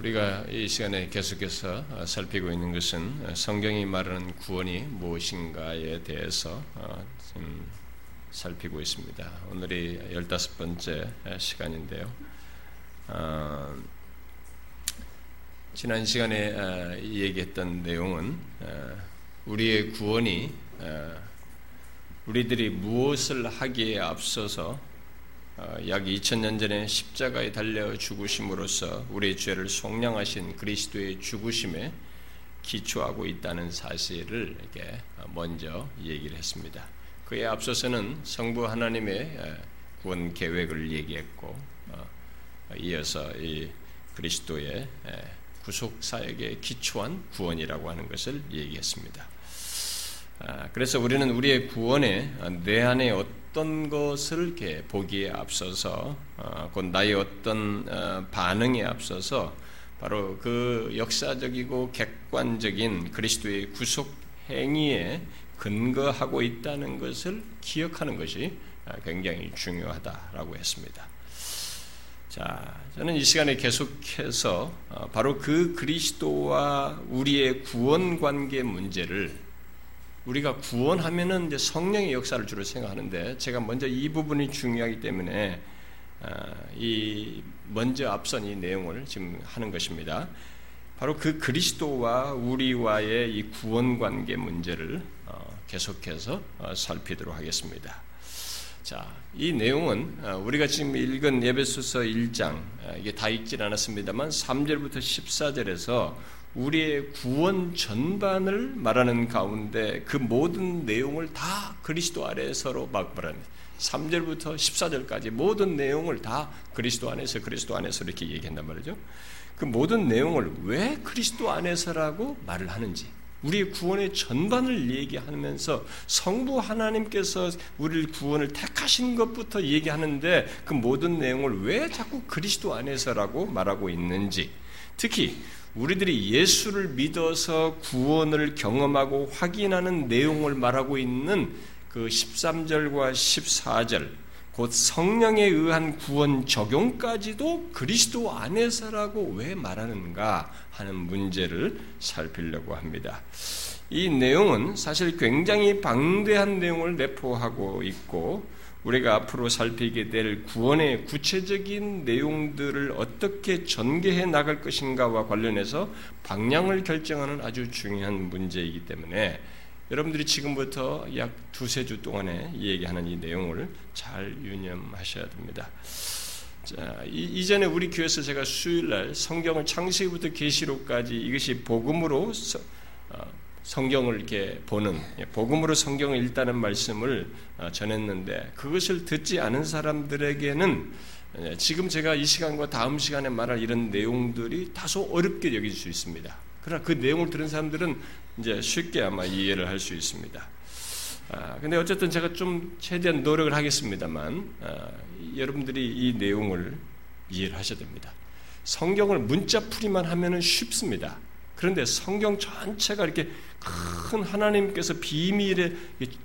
우리가 이 시간에 계속해서 살피고 있는 것은 성경이 말하는 구원이 무엇인가에 대해서 살피고 있습니다. 오늘이 열다섯 번째 시간인데요. 어, 지난 시간에 얘기했던 내용은 우리의 구원이 우리들이 무엇을 하기에 앞서서 어, 약 2000년 전에 십자가에 달려 죽으심으로써 우리의 죄를 속량하신 그리스도의 죽으심에 기초하고 있다는 사실을 이렇게 먼저 얘기를 했습니다. 그에 앞서서는 성부 하나님의 구원 계획을 얘기했고 어, 이어서 이 그리스도의 구속 사역에 기초한 구원이라고 하는 것을 얘기했습니다. 아, 그래서 우리는 우리의 구원에 내 안에 어떤 것을 이렇게 보기에 앞서서 어, 곧 나의 어떤 어, 반응에 앞서서 바로 그 역사적이고 객관적인 그리스도의 구속 행위에 근거하고 있다는 것을 기억하는 것이 아, 굉장히 중요하다라고 했습니다. 자, 저는 이 시간에 계속해서 어, 바로 그 그리스도와 우리의 구원 관계 문제를 우리가 구원하면은 이제 성령의 역사를 주로 생각하는데 제가 먼저 이 부분이 중요하기 때문에 아, 이 먼저 앞선 이 내용을 지금 하는 것입니다. 바로 그 그리스도와 우리와의 이 구원 관계 문제를 어, 계속해서 어, 살피도록 하겠습니다. 자, 이 내용은 어, 우리가 지금 읽은 예배소서 1장 이게 다 읽진 않았습니다만 3절부터 14절에서 우리의 구원 전반을 말하는 가운데 그 모든 내용을 다 그리스도 아래서로 막 말합니다. 3절부터 14절까지 모든 내용을 다 그리스도 안에서 그리스도 안에서 이렇게 얘기한단 말이죠. 그 모든 내용을 왜 그리스도 안에서라고 말을 하는지 우리의 구원의 전반을 얘기하면서 성부 하나님께서 우리를 구원을 택하신 것부터 얘기하는데 그 모든 내용을 왜 자꾸 그리스도 안에서라고 말하고 있는지 특히 우리들이 예수를 믿어서 구원을 경험하고 확인하는 내용을 말하고 있는 그 13절과 14절, 곧 성령에 의한 구원 적용까지도 그리스도 안에서라고 왜 말하는가 하는 문제를 살피려고 합니다. 이 내용은 사실 굉장히 방대한 내용을 내포하고 있고 우리가 앞으로 살피게 될 구원의 구체적인 내용들을 어떻게 전개해 나갈 것인가와 관련해서 방향을 결정하는 아주 중요한 문제이기 때문에 여러분들이 지금부터 약 두세 주 동안에 얘기하는 이 내용을 잘 유념하셔야 됩니다. 자, 이, 전에 우리 교회에서 제가 수요일 날 성경을 창세기부터 계시록까지 이것이 복음으로 어, 성경을 이렇게 보는 예, 복음으로 성경을 읽다는 말씀을 어, 전했는데 그것을 듣지 않은 사람들에게는 예, 지금 제가 이 시간과 다음 시간에 말할 이런 내용들이 다소 어렵게 여길 수 있습니다. 그러나 그 내용을 들은 사람들은 이제 쉽게 아마 이해를 할 수 있습니다. 아, 근데 어쨌든 제가 좀 최대한 노력을 하겠습니다만 아, 여러분들이 이 내용을 이해를 하셔야 됩니다. 성경을 문자 풀이만 하면은 쉽습니다. 그런데 성경 전체가 이렇게 큰 하나님께서 비밀의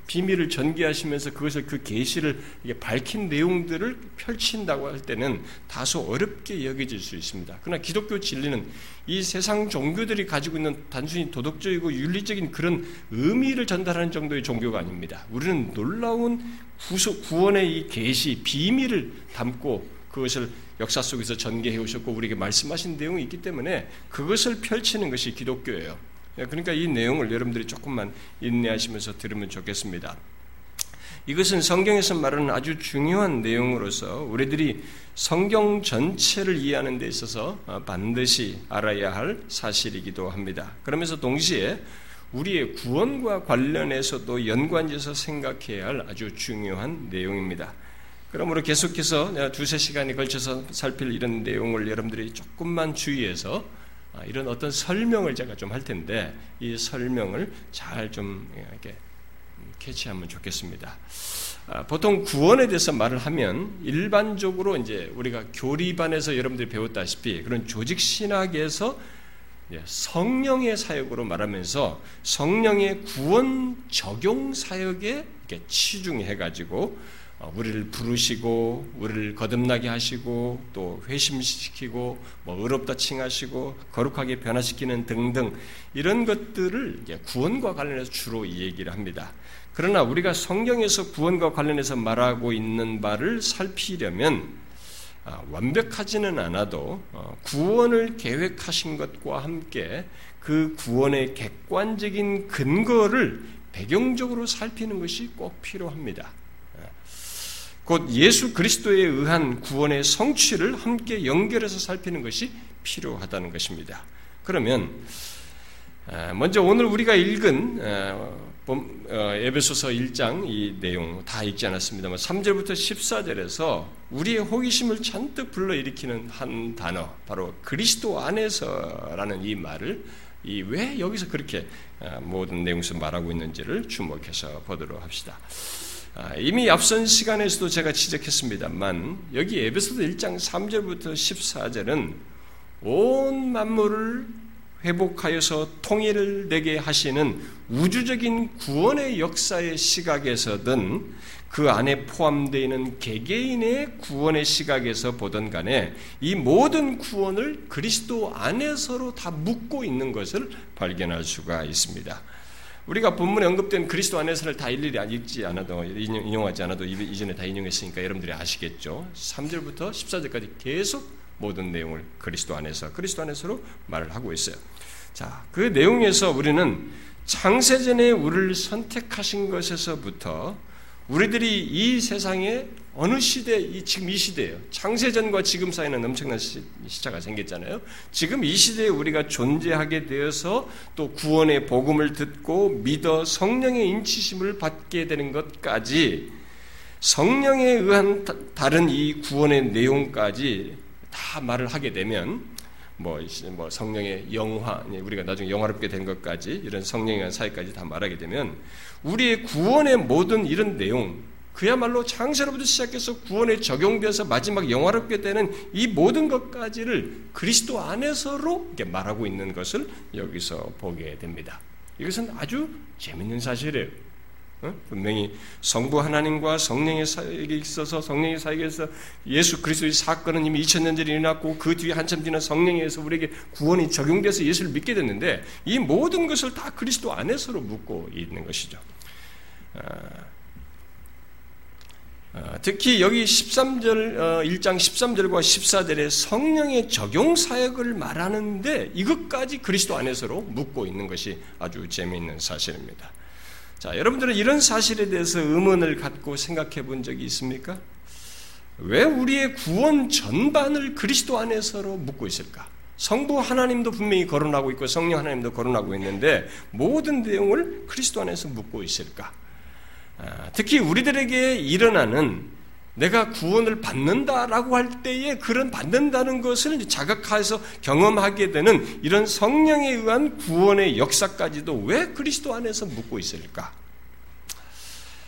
비밀을 전개하시면서 그것을 그 계시를 밝힌 내용들을 펼친다고 할 때는 다소 어렵게 여겨질 수 있습니다. 그러나 기독교 진리는 이 세상 종교들이 가지고 있는 단순히 도덕적이고 윤리적인 그런 의미를 전달하는 정도의 종교가 아닙니다. 우리는 놀라운 구원의 이 계시 비밀을 담고 그것을 역사 속에서 전개해 오셨고 우리에게 말씀하신 내용이 있기 때문에 그것을 펼치는 것이 기독교예요. 그러니까 이 내용을 여러분들이 조금만 인내하시면서 들으면 좋겠습니다. 이것은 성경에서 말하는 아주 중요한 내용으로서 우리들이 성경 전체를 이해하는 데 있어서 반드시 알아야 할 사실이기도 합니다. 그러면서 동시에 우리의 구원과 관련해서도 연관지어서 생각해야 할 아주 중요한 내용입니다. 그러므로 계속해서 두세 시간에 걸쳐서 살필 이런 내용을 여러분들이 조금만 주의해서 아, 이런 어떤 설명을 제가 좀 할 텐데 이 설명을 잘 좀 이렇게 캐치하면 좋겠습니다. 아, 보통 구원에 대해서 말을 하면 일반적으로 이제 우리가 교리반에서 여러분들이 배웠다시피 그런 조직 신학에서 성령의 사역으로 말하면서 성령의 구원 적용 사역에 치중해 가지고 어, 우리를 부르시고 우리를 거듭나게 하시고 또 회심시키고 뭐 의롭다 칭하시고 거룩하게 변화시키는 등등 이런 것들을 구원과 관련해서 주로 얘기를 합니다. 그러나 우리가 성경에서 구원과 관련해서 말하고 있는 바를 살피려면 아, 완벽하지는 않아도 어, 구원을 계획하신 것과 함께 그 구원의 객관적인 근거를 배경적으로 살피는 것이 꼭 필요합니다. 곧 예수 그리스도에 의한 구원의 성취를 함께 연결해서 살피는 것이 필요하다는 것입니다. 그러면 먼저 오늘 우리가 읽은 어, 에베소서 1장 이 내용 다 읽지 않았습니다만 3절부터 14절에서 우리의 호기심을 잔뜩 불러일으키는 한 단어 바로 그리스도 안에서라는 이 말을 이 왜 여기서 그렇게 모든 내용에서 말하고 있는지를 주목해서 보도록 합시다. 아, 이미 앞선 시간에서도 제가 지적했습니다만 여기 에베소서 1장 3절부터 14절은 온 만물을 회복하여서 통일을 되게 하시는 우주적인 구원의 역사의 시각에서든 그 안에 포함되어 있는 개개인의 구원의 시각에서 보던 간에 이 모든 구원을 그리스도 안에서로 다 묻고 있는 것을 발견할 수가 있습니다. 우리가 본문에 언급된 그리스도 안에서를 다 일일이 읽지 않아도 인용 하지 않아도 이전에 다 인용했으니까 여러분들이 아시겠죠. 3절부터 14절까지 계속 모든 내용을 그리스도 안에서 그리스도 안에서로 말을 하고 있어요. 자, 그 내용에서 우리는 창세전에 우리를 선택하신 것에서부터 우리들이 이 세상에 어느 시대, 이 지금 이 시대예요. 창세전과 지금 사이는 엄청난 시, 차가 생겼잖아요. 지금 이 시대에 우리가 존재하게 되어서 또 구원의 복음을 듣고 믿어 성령의 인치심을 받게 되는 것까지 성령에 의한 다른 이 구원의 내용까지 다 말을 하게 되면 뭐, 뭐 성령의 영화, 우리가 나중에 영화롭게 된 것까지 이런 성령에 의한 사회까지 다 말하게 되면 우리의 구원의 모든 이런 내용, 그야말로 창세로부터 시작해서 구원에 적용돼서 마지막 영화롭게 되는 이 모든 것까지를 그리스도 안에서로 이렇게 말하고 있는 것을 여기서 보게 됩니다. 이것은 아주 재밌는 사실이에요. 어? 분명히 성부 하나님과 성령의 사역에 있어서 성령의 사역에서 예수 그리스도의 사건은 이미 2000년 전에 일어났고 그 뒤에 한참 뒤는 성령에서 우리에게 구원이 적용돼서 예수를 믿게 됐는데 이 모든 것을 다 그리스도 안에서로 묻고 있는 것이죠. 아, 어, 특히 여기 13절, 1장 어, 13절과 14절에 성령의 적용 사역을 말하는데 이것까지 그리스도 안에서로 묻고 있는 것이 아주 재미있는 사실입니다. 자, 여러분들은 이런 사실에 대해서 의문을 갖고 생각해 본 적이 있습니까? 왜 우리의 구원 전반을 그리스도 안에서로 묻고 있을까? 성부 하나님도 분명히 거론하고 있고 성령 하나님도 거론하고 있는데 모든 내용을 그리스도 안에서 묻고 있을까? 아, 특히 우리들에게 일어나는 내가 구원을 받는다라고 할 때에 그런 받는다는 것을 자각해서 경험하게 되는 이런 성령에 의한 구원의 역사까지도 왜 그리스도 안에서 묻고 있을까?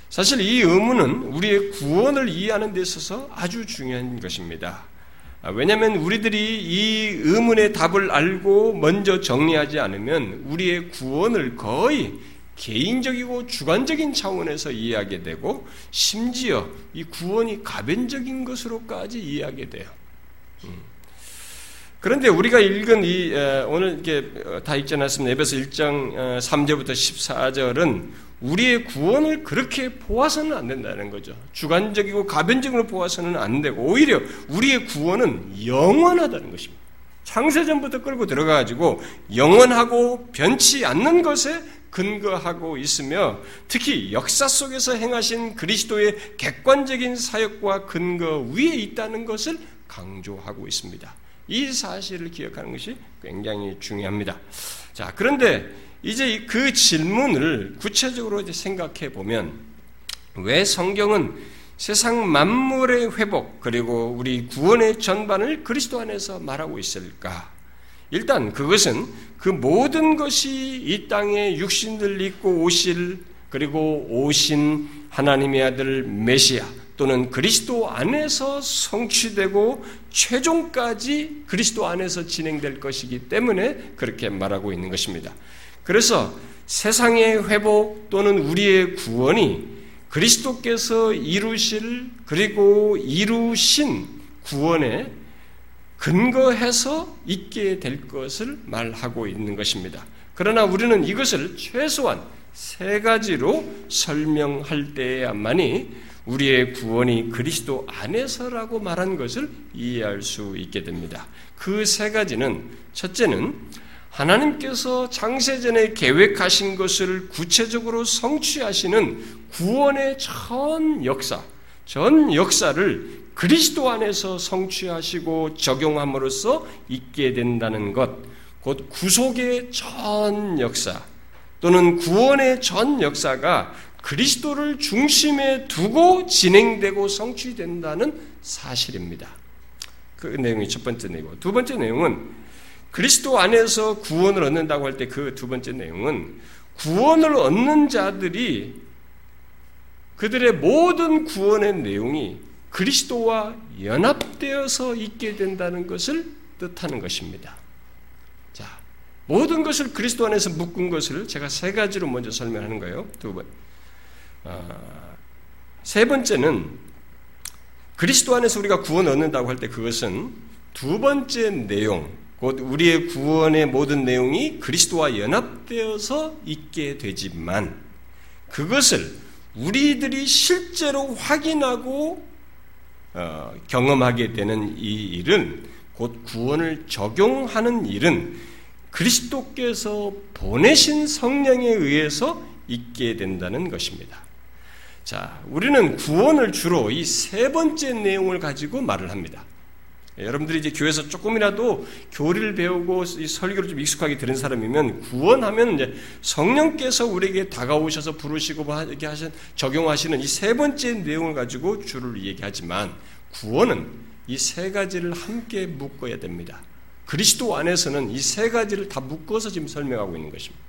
사실 이 의문은 우리의 구원을 이해하는 데 있어서 아주 중요한 것입니다. 아, 왜냐하면 우리들이 이 의문의 답을 알고 먼저 정리하지 않으면 우리의 구원을 거의 개인적이고 주관적인 차원에서 이해하게 되고 심지어 이 구원이 가변적인 것으로까지 이해하게 돼요. 음. 그런데 우리가 읽은 이 오늘 이게 어, 다 읽지 않았습니다. 에베소 1장 3절부터 어, 14절은 우리의 구원을 그렇게 보아서는 안 된다는 거죠. 주관적이고 가변적으로 보아서는 안 되고 오히려 우리의 구원은 영원하다는 것입니다. 창세전부터 끌고 들어가가지고 영원하고 변치 않는 것에 근거하고 있으며 특히 역사 속에서 행하신 그리스도의 객관적인 사역과 근거 위에 있다는 것을 강조하고 있습니다. 이 사실을 기억하는 것이 굉장히 중요합니다. 자, 그런데 이제 그 질문을 구체적으로 생각해 보면 왜 성경은 세상 만물의 회복 그리고 우리 구원의 전반을 그리스도 안에서 말하고 있을까? 일단 그것은 그 모든 것이 이 땅에 육신을 입고 오실 그리고 오신 하나님의 아들 메시아 또는 그리스도 안에서 성취되고 최종까지 그리스도 안에서 진행될 것이기 때문에 그렇게 말하고 있는 것입니다. 그래서 세상의 회복 또는 우리의 구원이 그리스도께서 이루실 그리고 이루신 구원에 근거해서 있게 될 것을 말하고 있는 것입니다. 그러나 우리는 이것을 최소한 세 가지로 설명할 때야만이 우리의 구원이 그리스도 안에서라고 말한 것을 이해할 수 있게 됩니다. 그 세 가지는 첫째는 하나님께서 창세전에 계획하신 것을 구체적으로 성취하시는 구원의 전 역사, 전 역사를 그리스도 안에서 성취하시고 적용함으로써 있게 된다는 것, 곧 구속의 전 역사 또는 구원의 전 역사가 그리스도를 중심에 두고 진행되고 성취된다는 사실입니다. 그 내용이 첫 번째 내용이고 두 번째 내용은 그리스도 안에서 구원을 얻는다고 할 때 그 두 번째 내용은 구원을 얻는 자들이 그들의 모든 구원의 내용이 그리스도와 연합되어서 있게 된다는 것을 뜻하는 것입니다. 자, 모든 것을 그리스도 안에서 묶은 것을 제가 세 가지로 먼저 설명하는 거예요. 두 번. 어, 세 번째는 그리스도 안에서 우리가 구원 얻는다고 할 때 그것은 두 번째 내용, 곧 우리의 구원의 모든 내용이 그리스도와 연합되어서 있게 되지만 그것을 우리들이 실제로 확인하고 어, 경험하게 되는 이 일은 곧 구원을 적용하는 일은 그리스도께서 보내신 성령에 의해서 있게 된다는 것입니다. 자, 우리는 구원을 주로 이 세 번째 내용을 가지고 말을 합니다. 여러분들이 이제 교회에서 조금이라도 교리를 배우고 이 설교를 좀 익숙하게 들은 사람이면 구원하면 이제 성령께서 우리에게 다가오셔서 부르시고 뭐 이렇게 하신 적용하시는 이 세 번째 내용을 가지고 주를 얘기하지만 구원은 이 세 가지를 함께 묶어야 됩니다. 그리스도 안에서는 이 세 가지를 다 묶어서 지금 설명하고 있는 것입니다.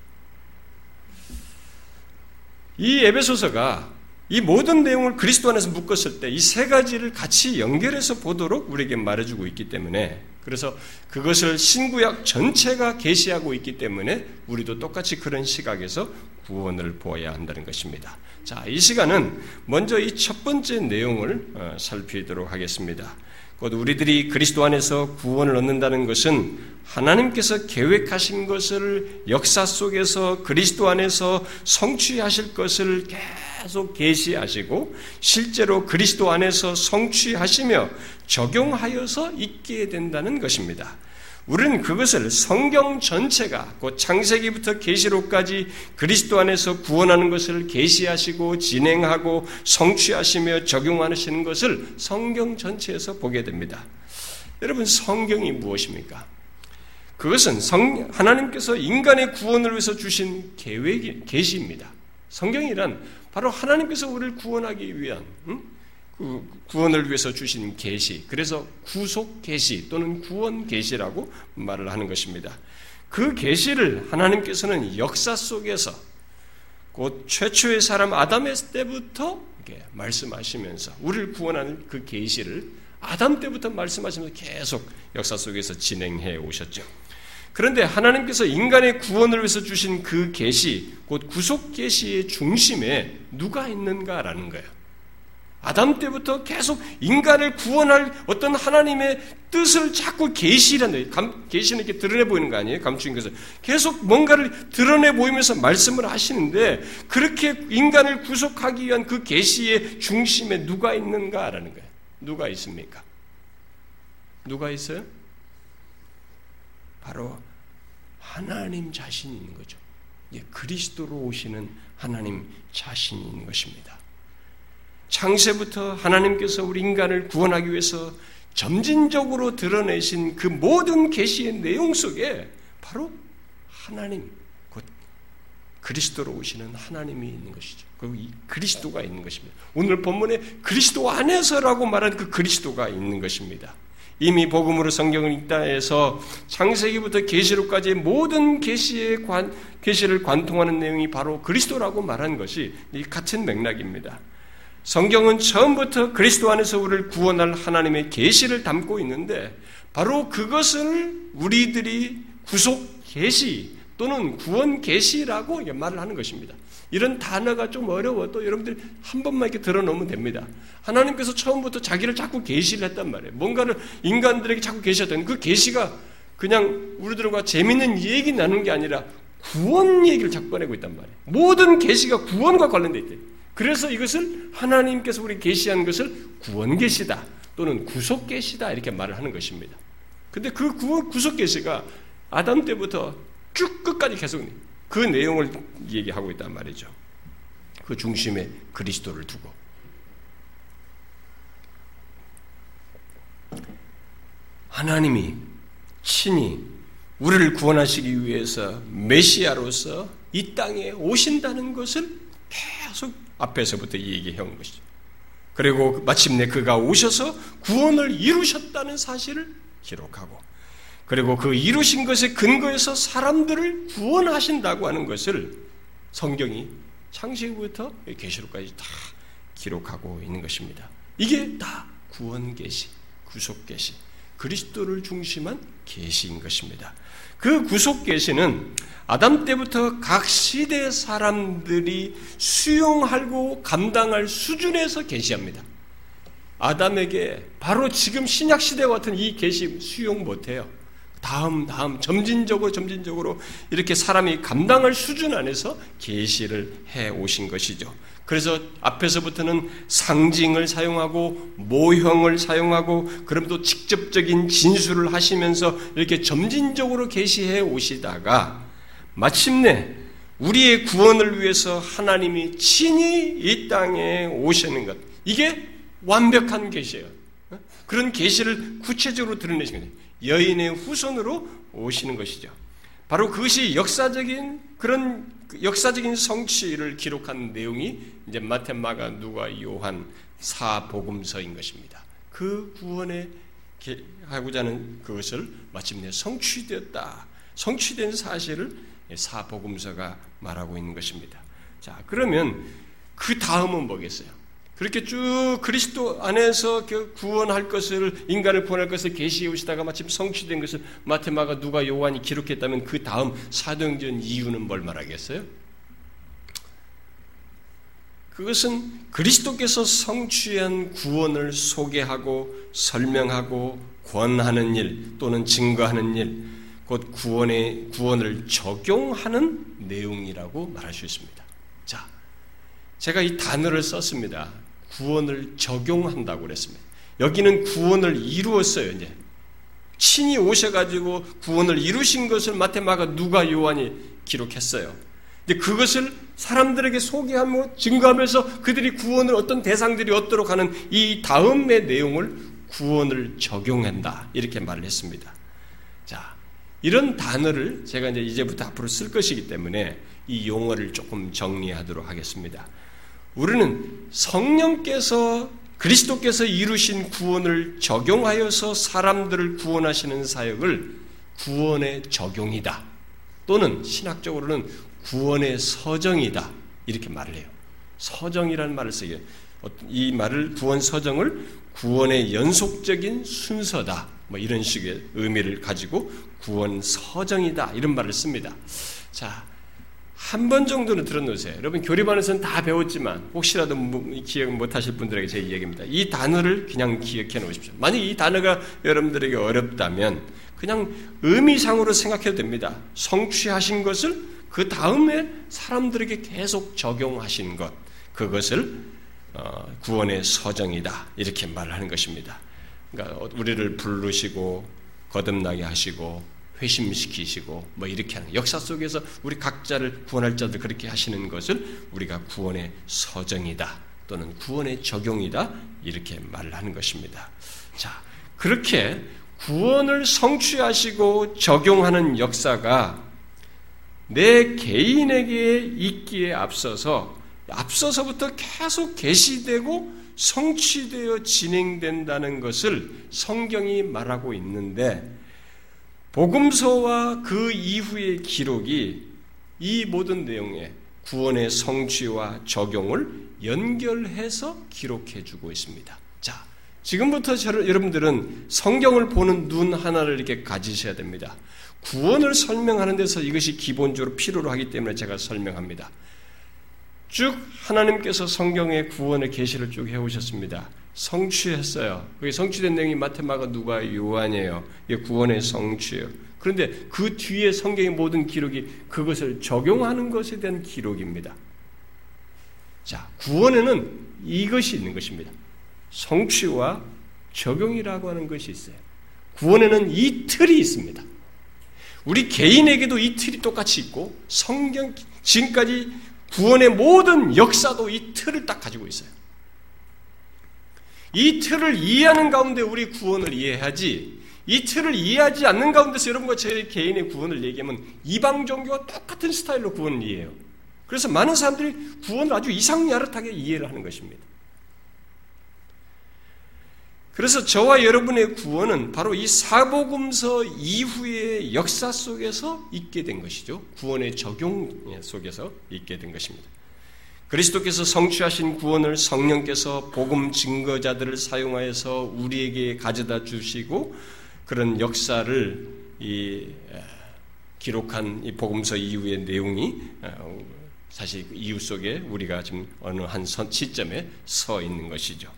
이 에베소서가 이 모든 내용을 그리스도 안에서 묶었을 때 이 세 가지를 같이 연결해서 보도록 우리에게 말해주고 있기 때문에 그래서 그것을 신구약 전체가 계시하고 있기 때문에 우리도 똑같이 그런 시각에서 구원을 보아야 한다는 것입니다. 자, 이 시간은 먼저 이 첫 번째 내용을 어, 살피도록 하겠습니다. 곧 우리들이 그리스도 안에서 구원을 얻는다는 것은 하나님께서 계획하신 것을 역사 속에서 그리스도 안에서 성취하실 것을 계속 계시하시고 실제로 그리스도 안에서 성취하시며 적용하여서 있게 된다는 것입니다. 우리는 그것을 성경 전체가 곧 창세기부터 계시록까지 그리스도 안에서 구원하는 것을 계시하시고 진행하고 성취하시며 적용하시는 것을 성경 전체에서 보게 됩니다. 여러분 성경이 무엇입니까? 그것은 성, 하나님께서 인간의 구원을 위해서 주신 계획이 계시입니다. 성경이란 바로 하나님께서 우리를 구원하기 위한 응? 그 구원을 위해서 주신 계시, 그래서 구속 계시 또는 구원 계시라고 말을 하는 것입니다. 그 계시를 하나님께서는 역사 속에서 곧 최초의 사람 아담의 때부터 말씀하시면서 우리를 구원하는 그 계시를 아담 때부터 말씀하시면서 계속 역사 속에서 진행해 오셨죠. 그런데 하나님께서 인간의 구원을 위해서 주신 그 계시, 곧 구속 계시의 중심에 누가 있는가라는 거예요. 아담 때부터 계속 인간을 구원할 어떤 하나님의 뜻을 자꾸 계시라는 계시는 이렇게 드러내 보이는 거 아니에요? 감추인 것을 계속 뭔가를 드러내 보이면서 말씀을 하시는데 그렇게 인간을 구속하기 위한 그 계시의 중심에 누가 있는가라는 거예요. 누가 있습니까? 누가 있어요? 바로 하나님 자신이 있는 거죠. 그리스도로 오시는 하나님 자신이 있는 것입니다. 창세부터 하나님께서 우리 인간을 구원하기 위해서 점진적으로 드러내신 그 모든 계시의 내용 속에 바로 하나님 곧 그리스도로 오시는 하나님이 있는 것이죠. 그리고 이 그리스도가 있는 것입니다. 오늘 본문에 그리스도 안에서라고 말하는 그 그리스도가 있는 것입니다. 이미 복음으로 성경을 읽다 해서 창세기부터 계시록까지 모든 계시의 관 계시를 관통하는 내용이 바로 그리스도라고 말한 것이 이 같은 맥락입니다. 성경은 처음부터 그리스도 안에서 우리를 구원할 하나님의 계시를 담고 있는데 바로 그것을 우리들이 구속 계시 또는 구원 계시라고 말을 하는 것입니다. 이런 단어가 좀 어려워도 여러분들이 한 번만 이렇게 들어놓으면 됩니다. 하나님께서 처음부터 자기를 자꾸 계시를 했단 말이에요. 뭔가를 인간들에게 자꾸 계시했던 그 계시가 그냥 우리들과 재밌는 얘기 나누는 게 아니라 구원 얘기를 자꾸 꺼내고 있단 말이에요. 모든 계시가 구원과 관련돼 있대. 그래서 이것을 하나님께서 우리 계시한 것을 구원 계시다 또는 구속 계시다 이렇게 말을 하는 것입니다. 근데 그 구속 계시가 아담 때부터 쭉 끝까지 계속 그 내용을 얘기하고 있단 말이죠. 그 중심에 그리스도를 두고. 하나님이 친히 우리를 구원하시기 위해서 메시아로서 이 땅에 오신다는 것을 계속 앞에서부터 얘기해 온 것이죠. 그리고 마침내 그가 오셔서 구원을 이루셨다는 사실을 기록하고 그리고 그 이루신 것에 근거해서 사람들을 구원하신다고 하는 것을 성경이 창세기부터 계시록까지 다 기록하고 있는 것입니다. 이게 다 구원 계시, 구속 계시, 그리스도를 중심한 계시인 것입니다. 그 구속 계시는 아담 때부터 각 시대 사람들이 수용하고 감당할 수준에서 계시합니다. 아담에게 바로 지금 신약 시대와 같은 이 계시 수용 못해요. 다음 다음 점진적으로 점진적으로 이렇게 사람이 감당할 수준 안에서 계시를 해 오신 것이죠. 그래서 앞에서부터는 상징을 사용하고 모형을 사용하고 그럼 또 직접적인 진술을 하시면서 이렇게 점진적으로 계시해 오시다가 마침내 우리의 구원을 위해서 하나님이 친히 이 땅에 오시는 것 이게 완벽한 계시예요. 그런 계시를 구체적으로 드러내신 거예요. 여인의 후손으로 오시는 것이죠. 바로 그것이 역사적인 그런 역사적인 성취를 기록한 내용이 이제 마태, 마가, 누가, 요한 사복음서인 것입니다. 그 구원에 하고자 하는 그것을 마침내 성취되었다. 성취된 사실을 사복음서가 말하고 있는 것입니다. 자, 그러면 그 다음은 뭐겠어요? 그렇게 쭉 그리스도 안에서 그 구원할 것을 인간을 구원할 것을 계시해 오시다가 마침 성취된 것을 마테마가 누가 요한이 기록했다면 그 다음 사도행전 이유는 뭘 말하겠어요? 그것은 그리스도께서 성취한 구원을 소개하고 설명하고 권하는 일 또는 증거하는 일, 곧 구원의 구원을 적용하는 내용이라고 말할 수 있습니다. 자, 제가 이 단어를 썼습니다. 구원을 적용한다고 그랬습니다. 여기는 구원을 이루었어요, 이제. 친히 오셔가지고 구원을 이루신 것을 마테마가 누가 요한이 기록했어요. 근데 그것을 사람들에게 소개하며 증거하면서 그들이 구원을 어떤 대상들이 얻도록 하는 이 다음의 내용을 구원을 적용한다. 이렇게 말을 했습니다. 자, 이런 단어를 제가 이제 이제부터 앞으로 쓸 것이기 때문에 이 용어를 조금 정리하도록 하겠습니다. 우리는 성령께서 그리스도께서 이루신 구원을 적용하여서 사람들을 구원하시는 사역을 구원의 적용이다. 또는 신학적으로는 구원의 서정이다. 이렇게 말을 해요. 서정이라는 말을 써요. 이 말을 구원 서정을 구원의 연속적인 순서다. 뭐 이런 식의 의미를 가지고 구원 서정이다. 이런 말을 씁니다. 자, 한 번 정도는 들어놓으세요. 여러분 교리반에서는 다 배웠지만 혹시라도 기억 못하실 분들에게 제 얘기입니다. 이 단어를 그냥 기억해 놓으십시오. 만약 이 단어가 여러분들에게 어렵다면 그냥 의미상으로 생각해도 됩니다. 성취하신 것을 그 다음에 사람들에게 계속 적용하신 것 그것을 어, 구원의 서정이다 이렇게 말하는 것입니다. 그러니까 우리를 부르시고 거듭나게 하시고 회심시키시고 뭐 이렇게 하는 역사 속에서 우리 각자를 구원할 자들 그렇게 하시는 것을 우리가 구원의 서정이다 또는 구원의 적용이다 이렇게 말을 하는 것입니다. 자 그렇게 구원을 성취하시고 적용하는 역사가 내 개인에게 있기에 앞서서 앞서서부터 계속 계시되고 성취되어 진행된다는 것을 성경이 말하고 있는데 복음서와 그 이후의 기록이 이 모든 내용에 구원의 성취와 적용을 연결해서 기록해 주고 있습니다. 자, 지금부터 여러분들은 성경을 보는 눈 하나를 이렇게 가지셔야 됩니다. 구원을 설명하는 데서 이것이 기본적으로 필요로 하기 때문에 제가 설명합니다. 쭉 하나님께서 성경의 구원의 계시를 쭉 해오셨습니다. 성취했어요. 그게 성취된 내용이 마테마가 누가 요한이에요. 이게 구원의 성취예요. 그런데 그 뒤에 성경의 모든 기록이 그것을 적용하는 것에 대한 기록입니다. 자, 구원에는 이것이 있는 것입니다. 성취와 적용이라고 하는 것이 있어요. 구원에는 이 틀이 있습니다. 우리 개인에게도 이 틀이 똑같이 있고 성경 지금까지 구원의 모든 역사도 이 틀을 딱 가지고 있어요. 이 틀을 이해하는 가운데 우리 구원을 이해하지 이 틀을 이해하지 않는 가운데서 여러분과 제 개인의 구원을 얘기하면 이방 종교와 똑같은 스타일로 구원을 이해해요. 그래서 많은 사람들이 구원을 아주 이상야릇하게 이해를 하는 것입니다. 그래서 저와 여러분의 구원은 바로 이 사복음서 이후의 역사 속에서 있게 된 것이죠. 구원의 적용 속에서 있게 된 것입니다. 그리스도께서 성취하신 구원을 성령께서 복음 증거자들을 사용하여서 우리에게 가져다 주시고 그런 역사를 이 기록한 이 복음서 이후의 내용이 사실 이유 속에 우리가 지금 어느 한 시점에 서 있는 것이죠.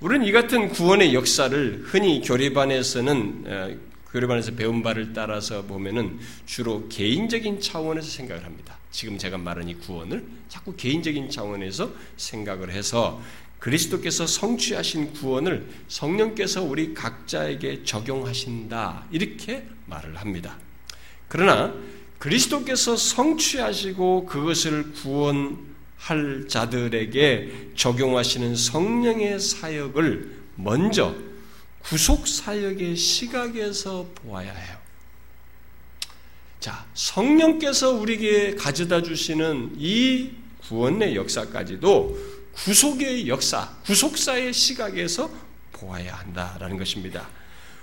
우리는 이 같은 구원의 역사를 흔히 교리반에서는 교리반에서 배운 바를 따라서 보면은 주로 개인적인 차원에서 생각을 합니다. 지금 제가 말한 이 구원을 자꾸 개인적인 차원에서 생각을 해서 그리스도께서 성취하신 구원을 성령께서 우리 각자에게 적용하신다. 이렇게 말을 합니다. 그러나 그리스도께서 성취하시고 그것을 구원 할 자들에게 적용하시는 성령의 사역을 먼저 구속 사역의 시각에서 보아야 해요. 자, 성령께서 우리에게 가져다 주시는 이 구원의 역사까지도 구속의 역사, 구속사의 시각에서 보아야 한다라는 것입니다.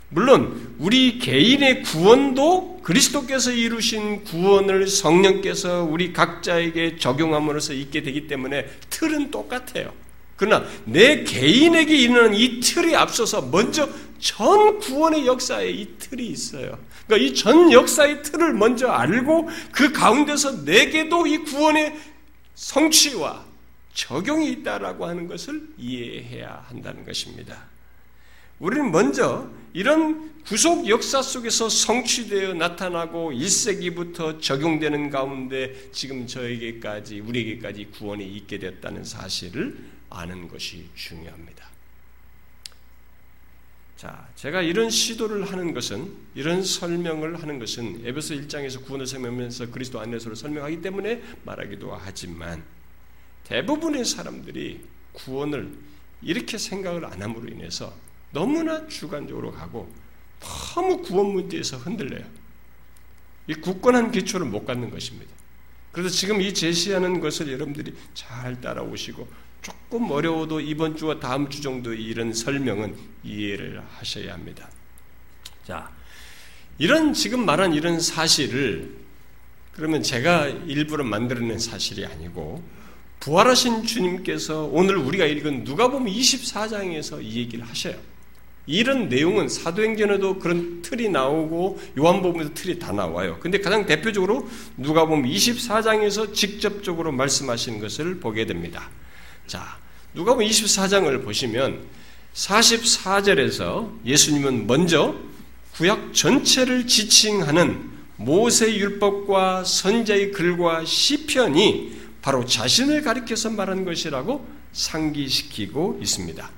물론 우리 개인의 구원도 그리스도께서 이루신 구원을 성령께서 우리 각자에게 적용함으로써 있게 되기 때문에 틀은 똑같아요. 그러나 내 개인에게 있는 이 틀이 앞서서 먼저 전 구원의 역사에 이 틀이 있어요. 그러니까 이 전 역사의 틀을 먼저 알고 그 가운데서 내게도 이 구원의 성취와 적용이 있다라고 하는 것을 이해해야 한다는 것입니다. 우리는 먼저 이런 구속 역사 속에서 성취되어 나타나고 1세기부터 적용되는 가운데 지금 저에게까지, 우리에게까지 구원이 있게 됐다는 사실을 아는 것이 중요합니다. 자, 제가 이런 시도를 하는 것은, 이런 설명을 하는 것은 에베소 1장에서 구원을 설명하면서 그리스도 안에서를 설명하기 때문에 말하기도 하지만 대부분의 사람들이 구원을 이렇게 생각을 안 함으로 인해서 너무나 주관적으로 가고 너무 구원 문제에서 흔들려요. 이 굳건한 기초를 못 갖는 것입니다. 그래서 지금 이 제시하는 것을 여러분들이 잘 따라오시고 조금 어려워도 이번 주와 다음 주 정도 이런 설명은 이해를 하셔야 합니다. 자, 이런 지금 말한 이런 사실을 그러면 제가 일부러 만들어낸 사실이 아니고 부활하신 주님께서 오늘 우리가 읽은 누가복음 24장에서 이 얘기를 하셔요. 이런 내용은 사도행전에도 그런 틀이 나오고 요한복음에도 틀이 다 나와요. 근데 가장 대표적으로 누가복음 24장에서 직접적으로 말씀하시는 것을 보게 됩니다. 자, 누가복음 24장을 보시면 44절에서 예수님은 먼저 구약 전체를 지칭하는 모세 율법과 선자의 글과 시편이 바로 자신을 가리켜서 말한 것이라고 상기시키고 있습니다.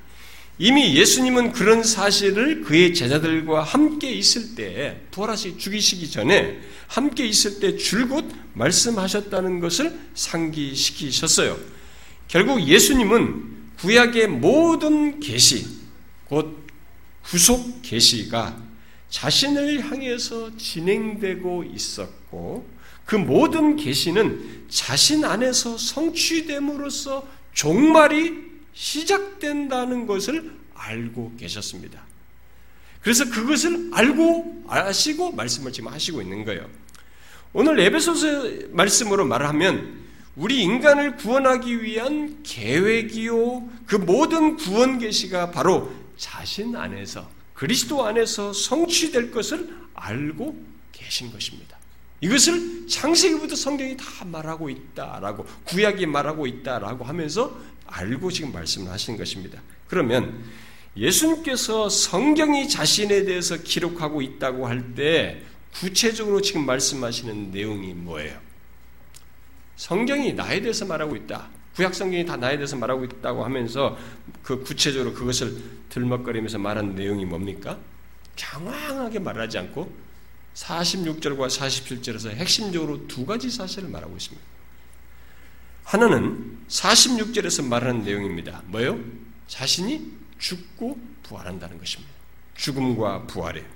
이미 예수님은 그런 사실을 그의 제자들과 함께 있을 때, 부활하시 죽이시기 전에 함께 있을 때 줄곧 말씀하셨다는 것을 상기시키셨어요. 결국 예수님은 구약의 모든 계시, 곧 구속 계시가 자신을 향해서 진행되고 있었고, 그 모든 계시는 자신 안에서 성취됨으로써 종말이 시작된다는 것을 알고 계셨습니다. 그래서 그것을 알고 아시고 말씀을 지금 하시고 있는 거예요. 오늘 에베소서 말씀으로 말하면 우리 인간을 구원하기 위한 계획이요. 그 모든 구원 계시가 바로 자신 안에서 그리스도 안에서 성취될 것을 알고 계신 것입니다. 이것을 창세기부터 성경이 다 말하고 있다라고 구약이 말하고 있다라고 하면서 알고 지금 말씀을 하시는 것입니다. 그러면 예수님께서 성경이 자신에 대해서 기록하고 있다고 할 때 구체적으로 지금 말씀하시는 내용이 뭐예요? 성경이 나에 대해서 말하고 있다. 구약 성경이 다 나에 대해서 말하고 있다고 하면서 그 구체적으로 그것을 들먹거리면서 말한 내용이 뭡니까? 장황하게 말하지 않고 46절과 47절에서 핵심적으로 두 가지 사실을 말하고 있습니다. 하나는 46절에서 말하는 내용입니다. 뭐요? 자신이 죽고 부활한다는 것입니다. 죽음과 부활이에요.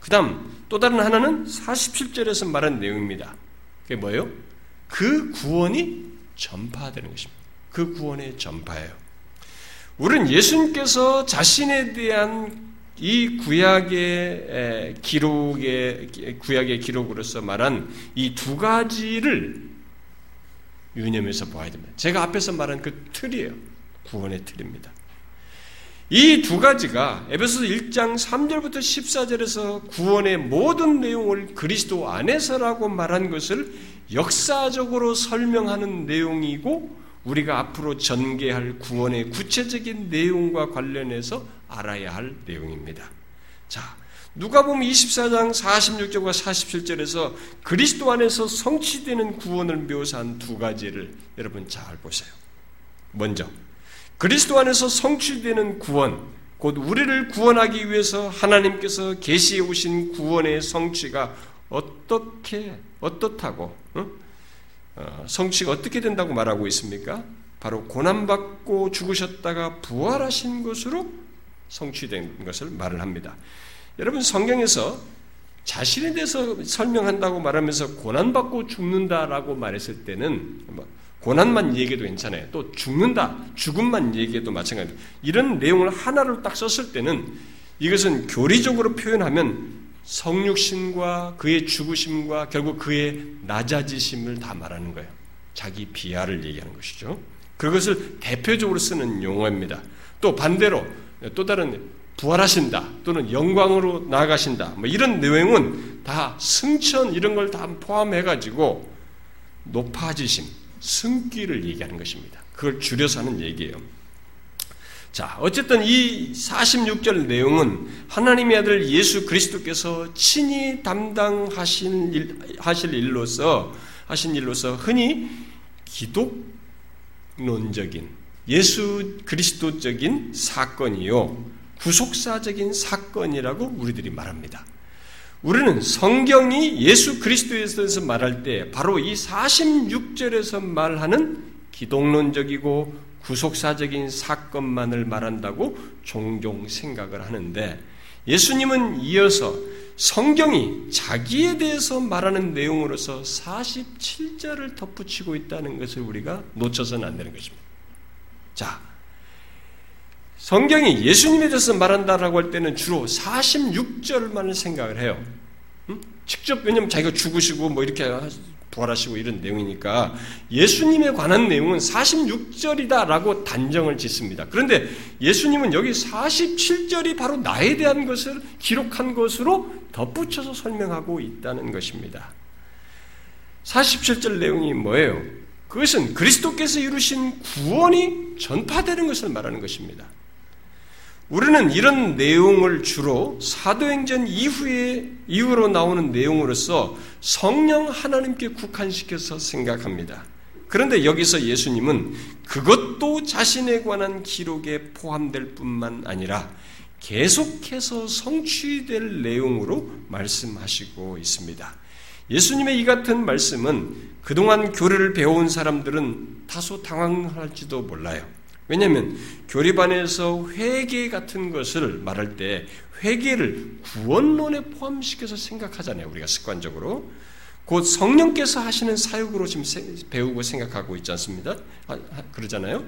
그 다음 또 다른 하나는 47절에서 말한 내용입니다. 그게 뭐예요? 그 구원이 전파되는 것입니다. 그 구원의 전파예요. 우리는 예수님께서 자신에 대한 이 구약의 기록의 구약의 기록으로서 말한 이 두 가지를 유념해서 보아야 됩니다. 제가 앞에서 말한 그 틀이에요. 구원의 틀입니다. 이 두 가지가 에베소서 1장 3절부터 14절에서 구원의 모든 내용을 그리스도 안에서라고 말한 것을 역사적으로 설명하는 내용이고 우리가 앞으로 전개할 구원의 구체적인 내용과 관련해서 알아야 할 내용입니다. 자, 누가 보면 24장 46절과 47절에서 그리스도 안에서 성취되는 구원을 묘사한 두 가지를 여러분 잘 보세요. 먼저 그리스도 안에서 성취되는 구원, 곧 우리를 구원하기 위해서 하나님께서 계시해 오신 구원의 성취가 어떻게 어떻다고 어? 어, 성취가 어떻게 된다고 말하고 있습니까? 바로 고난받고 죽으셨다가 부활하신 것으로 성취된 것을 말을 합니다. 여러분 성경에서 자신에 대해서 설명한다고 말하면서 고난받고 죽는다라고 말했을 때는 뭐 고난만 얘기해도 괜찮아요. 또 죽는다, 죽음만 얘기해도 마찬가지입니다. 이런 내용을 하나로 딱 썼을 때는 이것은 교리적으로 표현하면 성육신과 그의 죽으심과 결국 그의 낮아지심을 다 말하는 거예요. 자기 비하를 얘기하는 것이죠. 그것을 대표적으로 쓰는 용어입니다. 또 반대로 또 다른 부활하신다 또는 영광으로 나아가신다 뭐 이런 내용은 다 승천 이런 걸 다 포함해 가지고 높아지심 승기를 얘기하는 것입니다. 그걸 줄여서 하는 얘기예요. 자, 어쨌든 이 46절 내용은 하나님의 아들 예수 그리스도께서 친히 담당하신 일, 하실 일로서 하신 일로서 흔히 기독론적인 예수 그리스도적인 사건이요 구속사적인 사건이라고 우리들이 말합니다. 우리는 성경이 예수 그리스도에 대해서 말할 때 바로 이 46절에서 말하는 기독론적이고 구속사적인 사건만을 말한다고 종종 생각을 하는데 예수님은 이어서 성경이 자기에 대해서 말하는 내용으로서 47절을 덧붙이고 있다는 것을 우리가 놓쳐서는 안 되는 것입니다. 자, 성경이 예수님에 대해서 말한다라고 할 때는 주로 46절만을 생각을 해요. 응? 직접 왜냐면 자기가 죽으시고 뭐 이렇게 부활하시고 이런 내용이니까 예수님에 관한 내용은 46절이다라고 단정을 짓습니다. 그런데 예수님은 여기 47절이 바로 나에 대한 것을 기록한 것으로 덧붙여서 설명하고 있다는 것입니다. 47절 내용이 뭐예요? 그것은 그리스도께서 이루신 구원이 전파되는 것을 말하는 것입니다. 우리는 이런 내용을 주로 사도행전 이후에 이후로 나오는 내용으로서 성령 하나님께 국한시켜서 생각합니다. 그런데 여기서 예수님은 그것도 자신에 관한 기록에 포함될 뿐만 아니라 계속해서 성취될 내용으로 말씀하시고 있습니다. 예수님의 이 같은 말씀은 그동안 교리를 배운 사람들은 다소 당황할지도 몰라요. 왜냐하면 교리반에서 회계 같은 것을 말할 때 회계를 구원론에 포함시켜서 생각하잖아요. 우리가 습관적으로. 곧 성령께서 하시는 사역으로 지금 배우고 생각하고 있지 않습니다. 그러잖아요.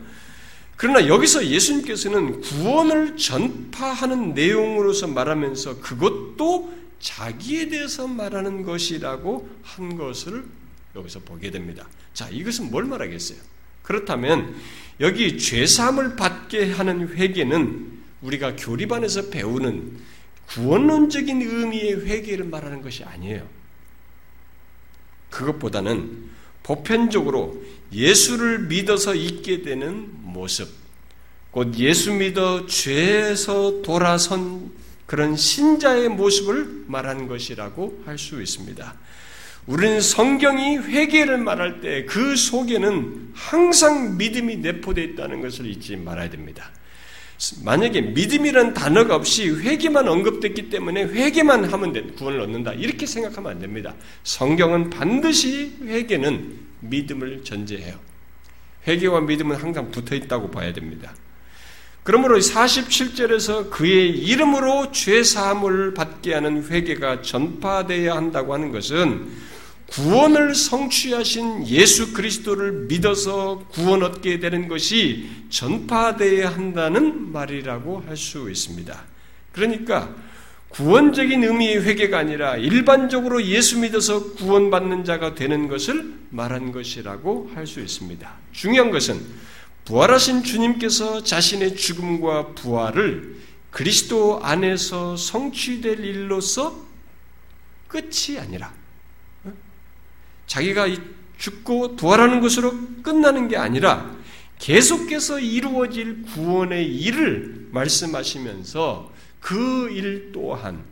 그러나 여기서 예수님께서는 구원을 전파하는 내용으로서 말하면서 그것도 자기에 대해서 말하는 것이라고 한 것을 여기서 보게 됩니다. 자, 이것은 뭘 말하겠어요? 그렇다면 여기 죄사함을 받게 하는 회개는 우리가 교리 반에서 배우는 구원론적인 의미의 회개를 말하는 것이 아니에요. 그것보다는 보편적으로 예수를 믿어서 있게 되는 모습, 곧 예수 믿어 죄에서 돌아선 그런 신자의 모습을 말한 것이라고 할 수 있습니다. 우리는 성경이 회개를 말할 때 그 속에는 항상 믿음이 내포되어 있다는 것을 잊지 말아야 됩니다. 만약에 믿음이란 단어가 없이 회개만 언급됐기 때문에 회개만 하면 돼, 구원을 얻는다. 이렇게 생각하면 안 됩니다. 성경은 반드시 회개는 믿음을 전제해요. 회개와 믿음은 항상 붙어 있다고 봐야 됩니다. 그러므로 47절에서 그의 이름으로 죄 사함을 받게 하는 회개가 전파되어야 한다고 하는 것은 구원을 성취하신 예수 그리스도를 믿어서 구원 얻게 되는 것이 전파되어야 한다는 말이라고 할 수 있습니다. 그러니까 구원적인 의미의 회개가 아니라 일반적으로 예수 믿어서 구원받는 자가 되는 것을 말한 것이라고 할 수 있습니다. 중요한 것은 부활하신 주님께서 자신의 죽음과 부활을 그리스도 안에서 성취될 일로서 끝이 아니라 자기가 죽고 부활하는 것으로 끝나는 게 아니라 계속해서 이루어질 구원의 일을 말씀하시면서 그 일 또한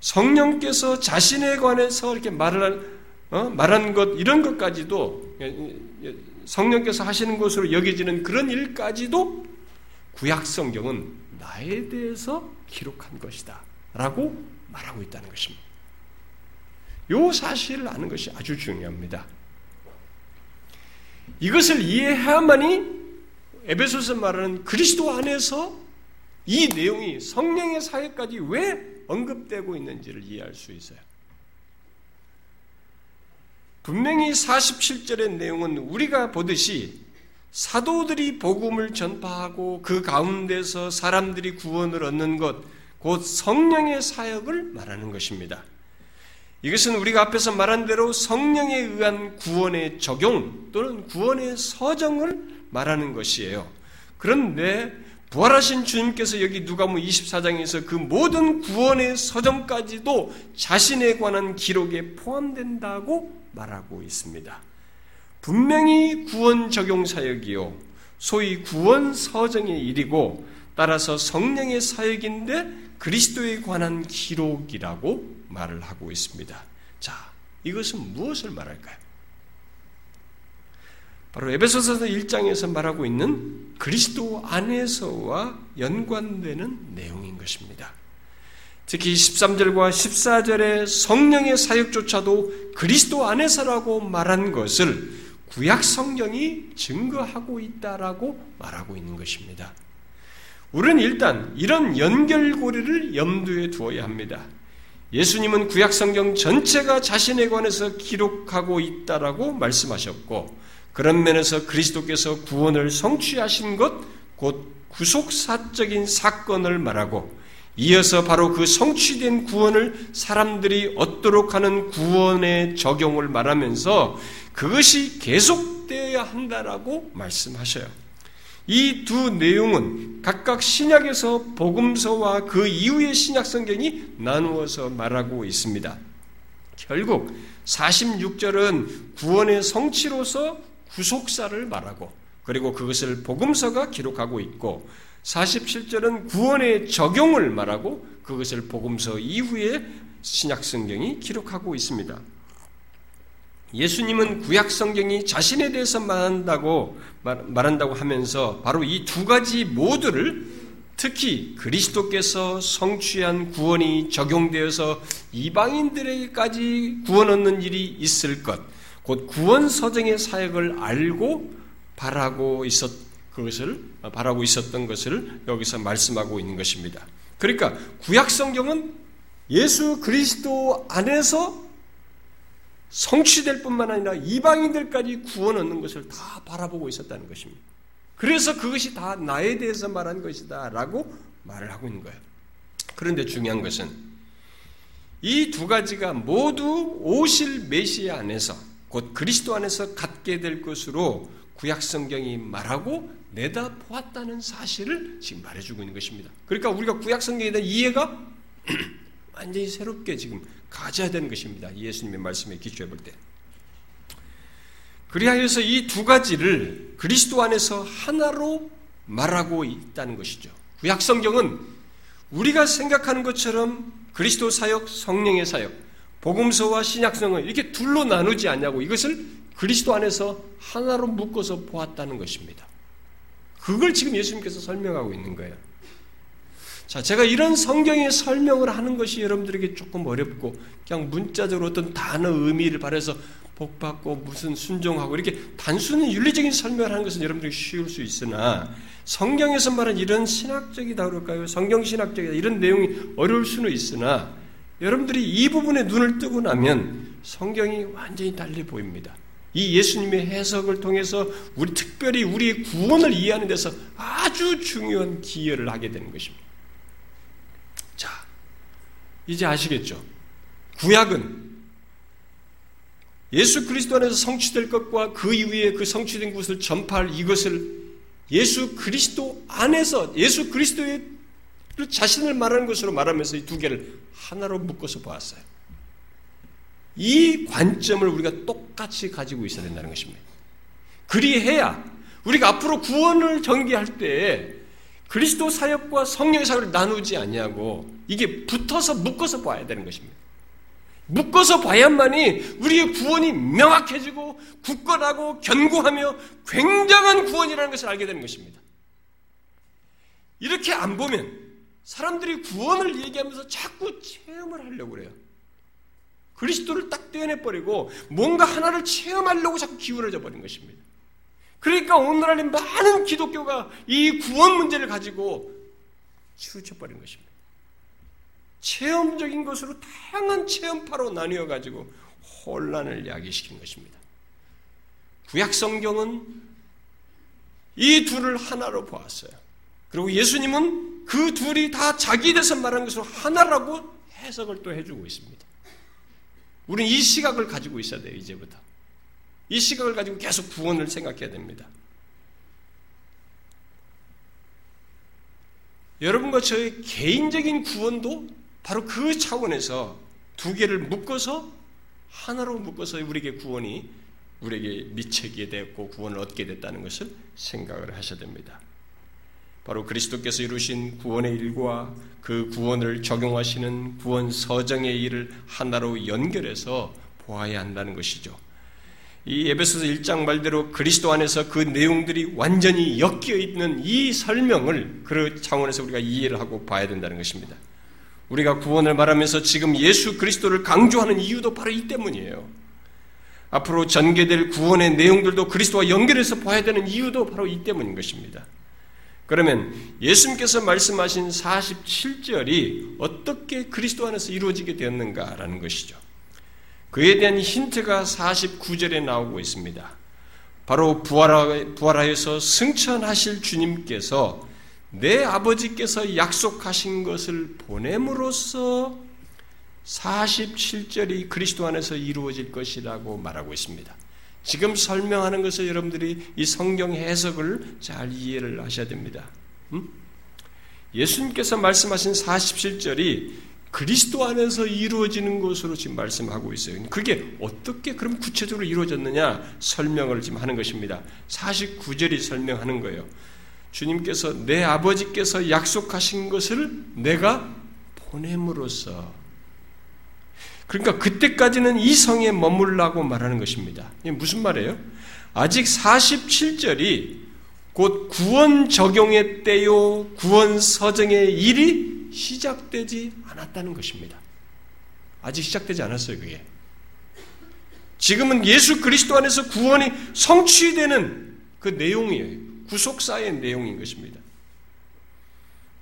성령께서 자신에 관해서 이렇게 말을 어? 말한 것 이런 것까지도 성령께서 하시는 것으로 여겨지는 그런 일까지도 구약 성경은 나에 대해서 기록한 것이다라고 말하고 있다는 것입니다. 요 사실을 아는 것이 아주 중요합니다. 이것을 이해해야만이 에베소서 말하는 그리스도 안에서 이 내용이 성령의 사회까지 왜 언급되고 있는지를 이해할 수 있어요. 분명히 47절의 내용은 우리가 보듯이 사도들이 복음을 전파하고 그 가운데서 사람들이 구원을 얻는 것, 곧 성령의 사역을 말하는 것입니다. 이것은 우리가 앞에서 말한 대로 성령에 의한 구원의 적용 또는 구원의 서정을 말하는 것이에요. 그런데 부활하신 주님께서 여기 누가복음 24장에서 그 모든 구원의 서정까지도 자신에 관한 기록에 포함된다고 말하고 있습니다. 분명히 구원 적용 사역이요. 소위 구원 서정의 일이고 따라서 성령의 사역인데 그리스도에 관한 기록이라고 말을 하고 있습니다. 자, 이것은 무엇을 말할까요? 바로 에베소서 1장에서 말하고 있는 그리스도 안에서와 연관되는 내용인 것입니다. 특히 13절과 14절의 성령의 사역조차도 그리스도 안에서라고 말한 것을 구약 성경이 증거하고 있다라고 말하고 있는 것입니다. 우리는 일단 이런 연결고리를 염두에 두어야 합니다. 예수님은 구약 성경 전체가 자신에 관해서 기록하고 있다라고 말씀하셨고 그런 면에서 그리스도께서 구원을 성취하신 것, 곧 구속사적인 사건을 말하고 이어서 바로 그 성취된 구원을 사람들이 얻도록 하는 구원의 적용을 말하면서 그것이 계속되어야 한다라고 말씀하셔요. 이 두 내용은 각각 신약에서 복음서와 그 이후의 신약 성경이 나누어서 말하고 있습니다. 결국 46절은 구원의 성취로서 구속사를 말하고 그리고 그것을 복음서가 기록하고 있고 47절은 구원의 적용을 말하고 그것을 복음서 이후에 신약 성경이 기록하고 있습니다. 예수님은 구약 성경이 자신에 대해서 말한다고 말한다고 하면서 바로 이 두 가지 모두를 특히 그리스도께서 성취한 구원이 적용되어서 이방인들에게까지 구원 얻는 일이 있을 것, 곧 구원 서정의 사역을 알고 바라고 있었 그것을 바라고 있었던 것을 여기서 말씀하고 있는 것입니다. 그러니까 구약 성경은 예수 그리스도 안에서 성취될 뿐만 아니라 이방인들까지 구원 얻는 것을 다 바라보고 있었다는 것입니다. 그래서 그것이 다 나에 대해서 말한 것이다 라고 말을 하고 있는 거예요. 그런데 중요한 것은 이 두 가지가 모두 오실 메시아 안에서 곧 그리스도 안에서 갖게 될 것으로 구약 성경이 말하고 내다 보았다는 사실을 지금 말해주고 있는 것입니다. 그러니까 우리가 구약 성경에 대한 이해가 완전히 새롭게 지금 가져야 되는 것입니다. 예수님의 말씀에 기초해 볼 때. 그리하여서 이 두 가지를 그리스도 안에서 하나로 말하고 있다는 것이죠. 구약 성경은 우리가 생각하는 것처럼 그리스도 사역, 성령의 사역, 복음서와 신약성을 이렇게 둘로 나누지 않냐고 이것을 그리스도 안에서 하나로 묶어서 보았다는 것입니다. 그걸 지금 예수님께서 설명하고 있는 거예요. 자, 제가 이런 성경의 설명을 하는 것이 여러분들에게 조금 어렵고 그냥 문자적으로 어떤 단어 의미를 발해서 복 받고 무슨 순종하고 이렇게 단순히 윤리적인 설명을 하는 것은 여러분들이 쉬울 수 있으나 성경에서 말한 이런 신학적이다 그럴까요? 성경 신학적이다 이런 내용이 어려울 수는 있으나 여러분들이 이 부분에 눈을 뜨고 나면 성경이 완전히 달리 보입니다. 이 예수님의 해석을 통해서 우리 특별히 우리의 구원을 이해하는 데서 아주 중요한 기여를 하게 되는 것입니다. 자, 이제 아시겠죠? 구약은 예수 그리스도 안에서 성취될 것과 그 이후에 그 성취된 것을 전파할 이것을 예수 그리스도 안에서 예수 그리스도의 자신을 말하는 것으로 말하면서 이 두 개를 하나로 묶어서 보았어요. 이 관점을 우리가 똑같이 가지고 있어야 된다는 것입니다. 그리해야 우리가 앞으로 구원을 전개할 때 그리스도 사역과 성령의 사역을 나누지 않냐고 이게 붙어서 묶어서 봐야 되는 것입니다. 묶어서 봐야만이 우리의 구원이 명확해지고 굳건하고 견고하며 굉장한 구원이라는 것을 알게 되는 것입니다. 이렇게 안 보면 사람들이 구원을 얘기하면서 자꾸 체험을 하려고 그래요. 그리스도를 딱 떼어내버리고 뭔가 하나를 체험하려고 자꾸 기울어져 버린 것입니다. 그러니까 오늘날의 많은 기독교가 이 구원 문제를 가지고 치우쳐버린 것입니다. 체험적인 것으로 다양한 체험파로 나뉘어 가지고 혼란을 야기시킨 것입니다. 구약 성경은 이 둘을 하나로 보았어요. 그리고 예수님은 그 둘이 다 자기 대해서 말한 것으로 하나라고 해석을 또 해주고 있습니다. 우리는 이 시각을 가지고 있어야 돼요, 이제부터. 이 시각을 가지고 계속 구원을 생각해야 됩니다. 여러분과 저의 개인적인 구원도 바로 그 차원에서 두 개를 묶어서 하나로 묶어서 우리에게 구원이 우리에게 미치게 되었고 구원을 얻게 됐다는 것을 생각을 하셔야 됩니다. 바로 그리스도께서 이루신 구원의 일과 그 구원을 적용하시는 구원 서정의 일을 하나로 연결해서 보아야 한다는 것이죠. 이 에베소서 1장 말대로 그리스도 안에서 그 내용들이 완전히 엮여 있는 이 설명을 그 차원에서 우리가 이해를 하고 봐야 된다는 것입니다. 우리가 구원을 말하면서 지금 예수 그리스도를 강조하는 이유도 바로 이 때문이에요. 앞으로 전개될 구원의 내용들도 그리스도와 연결해서 봐야 되는 이유도 바로 이 때문인 것입니다. 그러면 예수님께서 말씀하신 47절이 어떻게 그리스도 안에서 이루어지게 되었는가라는 것이죠. 그에 대한 힌트가 49절에 나오고 있습니다. 바로 부활하여서 승천하실 주님께서 내 아버지께서 약속하신 것을 보냄으로써 47절이 그리스도 안에서 이루어질 것이라고 말하고 있습니다. 지금 설명하는 것을 여러분들이 이 성경 해석을 잘 이해를 하셔야 됩니다. 음? 예수님께서 말씀하신 47절이 그리스도 안에서 이루어지는 것으로 지금 말씀하고 있어요. 그게 어떻게 그럼 구체적으로 이루어졌느냐 설명을 지금 하는 것입니다. 49절이 설명하는 거예요. 주님께서 내 아버지께서 약속하신 것을 내가 보냄으로써 그러니까 그때까지는 이 성에 머물라고 말하는 것입니다. 이게 무슨 말이에요? 아직 47절이 곧 구원 적용의 때요, 구원 서정의 일이 시작되지 않았다는 것입니다. 아직 시작되지 않았어요, 그게. 지금은 예수 그리스도 안에서 구원이 성취되는 그 내용이에요. 구속사의 내용인 것입니다.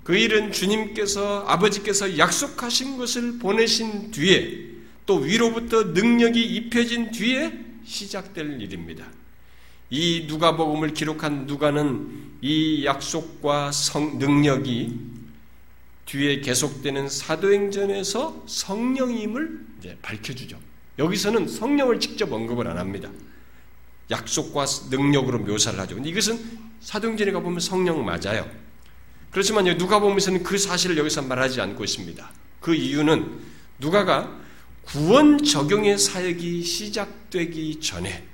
그 일은 주님께서 아버지께서 약속하신 것을 보내신 뒤에 또 위로부터 능력이 입혀진 뒤에 시작될 일입니다. 이 누가복음을 기록한 누가는 이 약속과 성, 능력이 뒤에 계속되는 사도행전에서 성령임을 이제 밝혀주죠. 여기서는 성령을 직접 언급을 안 합니다. 약속과 능력으로 묘사를 하죠. 근데 이것은 사도행전에 가보면 성령 맞아요. 그렇지만 누가 보면서는 그 사실을 여기서 말하지 않고 있습니다. 그 이유는 누가가 구원 적용의 사역이 시작되기 전에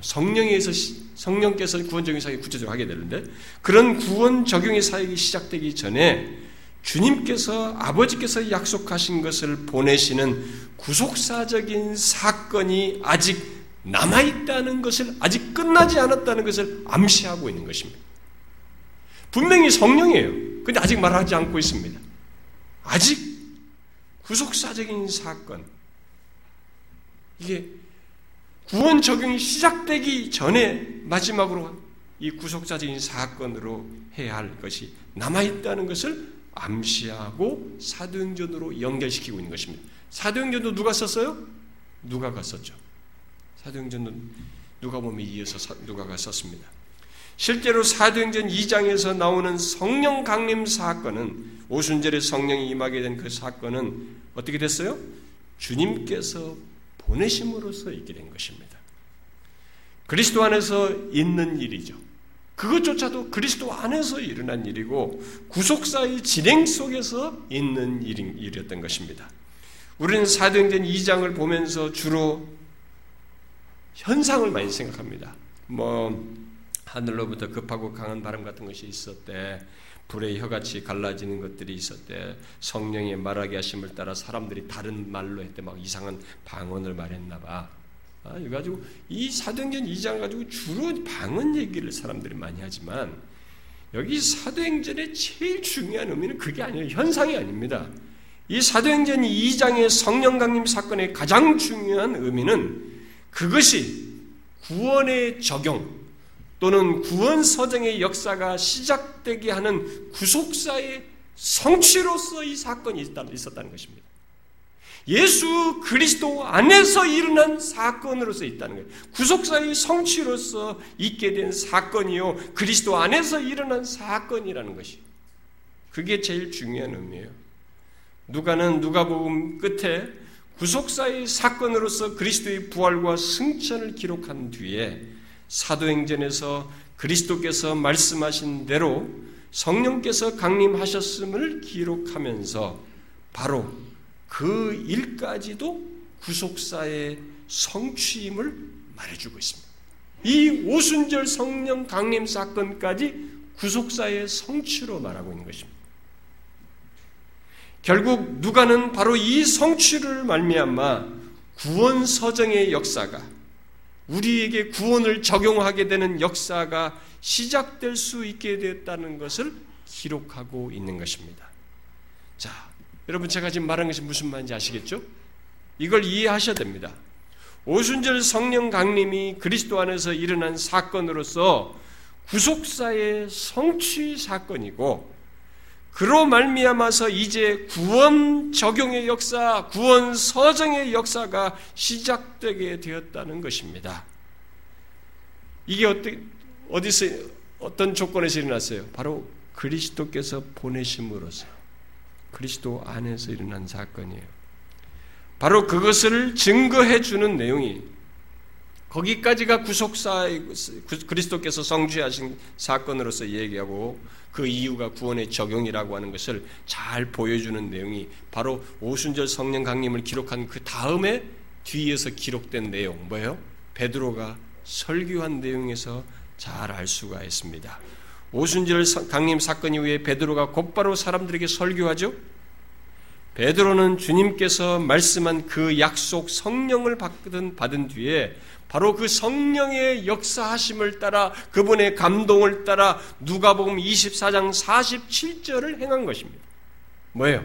성령에서 성령께서 구원 적용 사역이 구체적으로 하게 되는데 그런 구원 적용의 사역이 시작되기 전에 주님께서 아버지께서 약속하신 것을 보내시는 구속사적인 사건이 아직 남아 있다는 것을 아직 끝나지 않았다는 것을 암시하고 있는 것입니다. 분명히 성령이에요. 근데 아직 말하지 않고 있습니다. 아직 구속사적인 사건 이게 구원 적용이 시작되기 전에 마지막으로 이 구속사적인 사건으로 해야 할 것이 남아있다는 것을 암시하고 사도행전으로 연결시키고 있는 것입니다. 사도행전도 누가 썼어요? 누가가 썼죠. 사도행전은 누가 보면 이어서 누가가 썼습니다. 실제로 사도행전 2장에서 나오는 성령 강림 사건은 오순절에 성령이 임하게 된 그 사건은 어떻게 됐어요? 주님께서 보내심으로써 있게 된 것입니다. 그리스도 안에서 있는 일이죠. 그것조차도 그리스도 안에서 일어난 일이고 구속사의 진행 속에서 있는 일이었던 것입니다. 우리는 사도행전 2장을 보면서 주로 현상을 많이 생각합니다. 뭐 하늘로부터 급하고 강한 바람 같은 것이 있었대. 불의 혀같이 갈라지는 것들이 있었대. 성령의 말하게 하심을 따라 사람들이 다른 말로 했대. 막 이상한 방언을 말했나 봐. 아, 이 가지고 이 사도행전 2장 가지고 주로 방언 얘기를 사람들이 많이 하지만 여기 사도행전의 제일 중요한 의미는 그게 아니에요. 현상이 아닙니다. 이 사도행전 2장의 성령 강림 사건의 가장 중요한 의미는 그것이 구원의 적용, 또는 구원 서정의 역사가 시작되게 하는 구속사의 성취로서 이 사건이 있었다는 것입니다. 예수 그리스도 안에서 일어난 사건으로서 있다는 거예요. 구속사의 성취로서 있게 된 사건이요. 그리스도 안에서 일어난 사건이라는 것이. 그게 제일 중요한 의미예요. 누가는 누가복음 끝에 구속사의 사건으로서 그리스도의 부활과 승천을 기록한 뒤에 사도행전에서 그리스도께서 말씀하신 대로 성령께서 강림하셨음을 기록하면서 바로 그 일까지도 구속사의 성취임을 말해주고 있습니다. 이 오순절 성령 강림 사건까지 구속사의 성취로 말하고 있는 것입니다. 결국 누가는 바로 이 성취를 말미암아 구원 서정의 역사가 우리에게 구원을 적용하게 되는 역사가 시작될 수 있게 되었다는 것을 기록하고 있는 것입니다. 자, 여러분 제가 지금 말한 것이 무슨 말인지 아시겠죠? 이걸 이해하셔야 됩니다. 오순절 성령 강림이 그리스도 안에서 일어난 사건으로서 구속사의 성취 사건이고 그로 말미암아서 이제 구원 적용의 역사, 구원 서정의 역사가 시작되게 되었다는 것입니다. 이게 어떻게 어디서 어떤 조건에서 일어났어요? 바로 그리스도께서 보내심으로써 그리스도 안에서 일어난 사건이에요. 바로 그것을 증거해 주는 내용이 거기까지가 구속사 그리스도께서 성취하신 사건으로서 얘기하고 그 이유가 구원의 적용이라고 하는 것을 잘 보여주는 내용이 바로 오순절 성령 강림을 기록한 그 다음에 뒤에서 기록된 내용 뭐예요? 베드로가 설교한 내용에서 잘 알 수가 있습니다. 오순절 강림 사건 이후에 베드로가 곧바로 사람들에게 설교하죠. 베드로는 주님께서 말씀한 그 약속 성령을 받은, 뒤에 바로 그 성령의 역사하심을 따라 그분의 감동을 따라 누가복음 24장 47절을 행한 것입니다. 뭐예요?